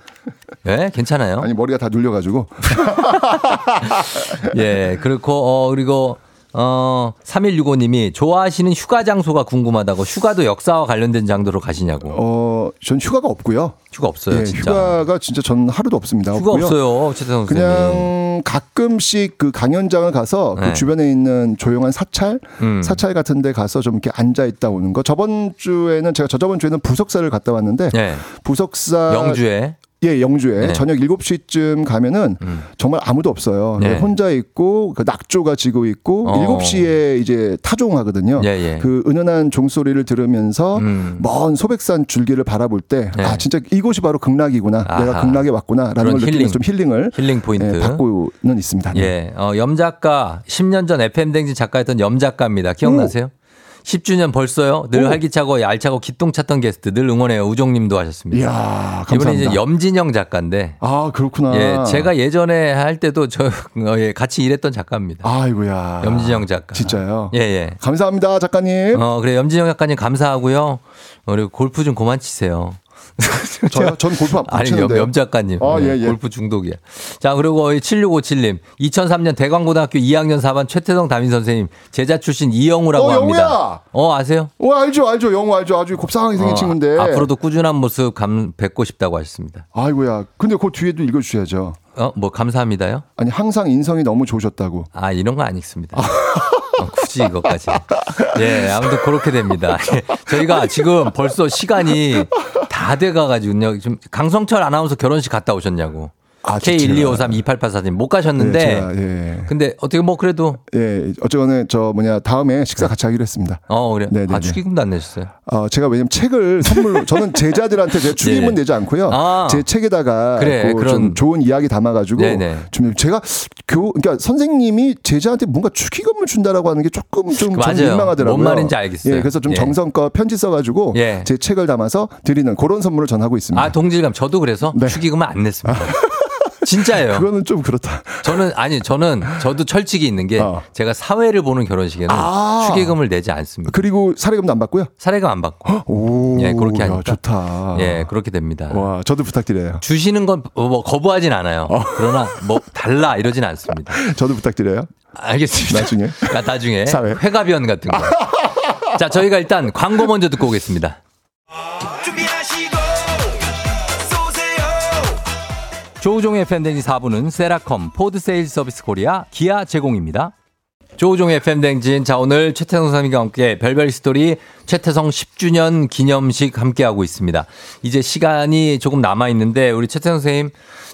예, 괜찮아요. 아니 머리가 다 눌려가지고 [laughs] 예, 그렇고 어 그리고 어 3165님이 좋아하시는 휴가 장소가 궁금하다고 휴가도 역사와 관련된 장소로 가시냐고. 어, 전 휴가가 없고요. 휴가 없어요, 예, 진짜. 휴가가 진짜 전 하루도 없습니다. 휴가 없고요. 없어요. 그냥 가끔씩 그 강연장을 가서 네. 그 주변에 있는 조용한 사찰, 음. 사찰 같은 데 가서 좀 이렇게 앉아 있다 오는 거. 저번 주에는 제가 저저번 주에는 부석사를 갔다 왔는데 예. 부석사 영주에 예, 영주에 네. 저녁 7시쯤 가면은 음. 정말 아무도 없어요. 네. 혼자 있고 그 낙조가 지고 있고 어. 7시에 이제 타종하거든요. 예, 예. 그 은은한 종소리를 들으면서 음. 먼 소백산 줄기를 바라볼 때 네. 아, 진짜 이곳이 바로 극락이구나. 아하. 내가 극락에 왔구나라는 걸 느끼면서 힐링. 좀 힐링을 힐링 포인트. 예, 받고는 있습니다. 네. 예, 어, 염 작가 10년 전 FM 댕진 작가였던 염 작가입니다. 기억나세요? 10주년 벌써요. 늘 오. 활기차고 알차고 기똥찼던 게스트 늘 응원해요. 우종님도 하셨습니다. 이야, 감사합니다. 이번에 이제 염진영 작가인데 아, 그렇구나. 예, 제가 예전에 할 때도 저 어, 예, 같이 일했던 작가입니다. 아이고야. 염진영 작가. 진짜요? 예, 예. 감사합니다, 작가님. 어, 그래 염진영 작가님 감사하고요. 어, 그리고 골프 좀 그만 치세요. [laughs] 저요? 전 골프 안 아니, 염, 치는데요. 염 작가님. 아, 네, 예, 예. 골프 중독이야. 자, 그리고 7657님. 2003년 대광고등학교 2학년 4반 최태성 담임 선생님. 제자 출신 이영우라고 어, 합니다. 영우야! 어, 아세요? 어, 알죠, 알죠. 영어 알죠. 아주 곱상하게 생긴 어, 친구인데. 앞으로도 꾸준한 모습 감, 뵙고 싶다고 하셨습니다. 아이고야. 근데 그 뒤에도 읽어주셔야죠. 어, 뭐, 감사합니다요? 아니, 항상 인성이 너무 좋으셨다고. 아, 이런 거 안 읽습니다. 어, 굳이 이것까지. 예, 아무튼 그렇게 됩니다. [laughs] 예, 저희가 지금 벌써 시간이 다 돼가가지고요. 좀 강성철 아나운서 결혼식 갔다 오셨냐고. 아, K12532884님 못 가셨는데 네, 예. 근데 어떻게 뭐 그래도 예, 어쨌거나 저 뭐냐 다음에 식사 같이 하기로 했습니다. 어 그래. 네, 네, 아 네. 축의금도 안 내셨어요. 어, 제가 왜냐면 책을 선물로 저는 제자들한테 제 [laughs] 축의금은 네. 내지 않고요. 아. 제 책에다가 그래, 그 그런- 좀 좋은 이야기 담아가지고 네네. 좀 제가 교 그러니까 선생님이 제자한테 뭔가 축의금을 준다라고 하는 게 조금 좀 민망하더라고요. 뭔 말인지 알겠어요. 예, 그래서 좀 예. 정성껏 편지 써가지고 예. 제 책을 담아서 드리는 그런 선물을 전하고 있습니다. 아 동질감 저도 그래서 축의금은 안 냈습니다. [laughs] 진짜예요. 네. 그거는 좀 그렇다. 저는 아니 저는 저도 철칙이 있는 게 제가 사회를 보는 결혼식에는 어. 아. 축의금을 내지 않습니다. 그리고 사례금도 안 받고요. 사례금 안 받고. 오, 예, 그렇게 야, 하니까. 좋다. 예, 그렇게 됩니다. 와, 저도 부탁드려요. 주시는 건 뭐 거부하진 않아요. 어. 그러나 뭐 달라 이러진 않습니다. [laughs] 저도 부탁드려요. 알겠습니다. 나중에. [laughs] 아, 나중에 사회. 회가변 같은 거. [laughs] 자, 저희가 일단 광고 먼저 듣고 오겠습니다. 조우종의 팬데믹 4부는 세라컴, 포드 세일즈 서비스 코리아, 기아 제공입니다. 조우종의 팬댕진. 자, 오늘 최태성 선생님과 함께 별별 스토리 최태성 10주년 기념식 함께하고 있습니다. 이제 시간이 조금 남아있는데, 우리 최태성 선생님,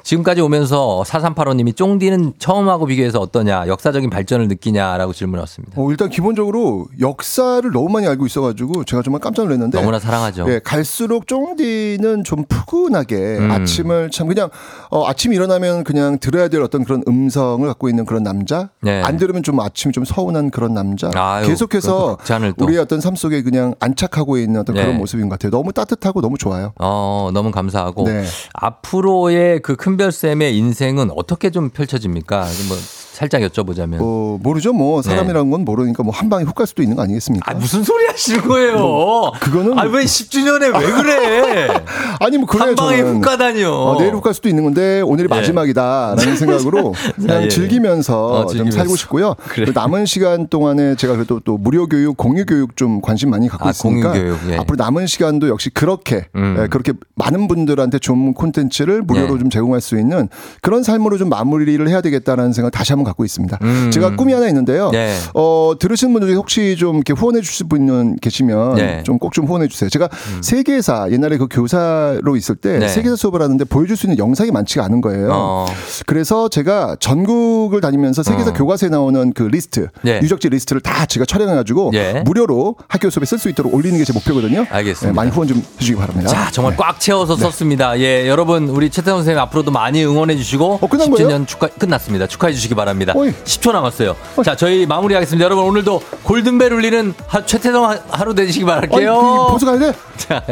지금까지 오면서 4385님이 쫑디는 처음하고 비교해서 어떠냐, 역사적인 발전을 느끼냐라고 질문을 왔습니다. 어, 일단 기본적으로 역사를 너무 많이 알고 있어가지고 제가 정말 깜짝 놀랐는데 너무나 사랑하죠. 예, 갈수록 쫑디는 좀 푸근하게 음. 아침을 참 그냥 어, 아침 일어나면 그냥 들어야 될 어떤 그런 음성을 갖고 있는 그런 남자 네. 안 들으면 좀 아침이 좀 서운한 그런 남자 아유, 계속해서. 우리의 어떤 삶 속에 그냥 안착하고 있는 어떤 네. 그런 모습인 것 같아요. 너무 따뜻하고 너무 좋아요. 어, 너무 감사하고. 네. 앞으로의 그 큰별 쌤의 인생은 어떻게 좀 펼쳐집니까? 뭐 살짝 여쭤보자면. 어, 모르죠. 뭐 사람이라는 건 모르니까 뭐 한 방에 훅 갈 수도 있는 거 아니겠습니까? 아, 무슨 소리 하시는 거예요? 뭐, 그거는 아, 왜 10주년에 왜 그래? [laughs] 아니 뭐 그래요. 한 방에. 훅 가다니요. 어, 내일 훅 갈 수도 있는 건데 오늘이 예. 마지막이다라는 [laughs] 생각으로 그냥 예. 즐기면서 어, 좀 즐기면서. 살고 싶고요. 그래. 또 남은 시간 동안에 제가 그래도 또 무료 교육, 공유 교육 좀 관심 많이 갖고 아, 있으니까 공유 교육, 예. 앞으로 남은 시간도 역시 그렇게 음. 예, 그렇게 많은 분들한테 좀 콘텐츠를 무료로 예. 좀 제공할 수 있는 그런 삶으로 좀 마무리를 해야 되겠다라는 생각 을 다시 한번 갖고 있습니다. 음. 제가 꿈이 하나 있는데요. 예. 어, 들으시는 분들 중에 혹시 좀 이렇게 후원해 주실 분 계시면 예. 좀 꼭 좀 후원해 주세요. 제가 세계사 옛날에 그 교사로 있을 때 네. 세계사 수업을 하는데 보여줄 수 있는 영상이 많지가 않은 거예요. 어. 그래서 제가 전국을 다니면서 세계사 어. 교과서에 나오는 그 리스트, 예. 유적지 리스트를 다 제가 촬영해가지고 예. 무료로 학교 수업에 쓸 수 있도록 올리는 게 제 목표거든요. 알겠습니다. 네, 많이 후원 좀 해주시기 바랍니다. 자, 정말 네. 꽉 채워서 썼습니다. 예, 여러분, 우리 최태원 선생님 앞으로도 많이 응원해 주시고. 어, 끝난 10주년 거예요? 축하, 끝났습니다. 축하해 주시기 바랍니다. 어이. 10초 남았어요. 자, 저희 마무리하겠습니다. 여러분, 오늘도 골든벨 울리는 하, 최태성 하- 하루 되시기 어이, 바랄게요. 그, 보수 가야 돼? [laughs] 자,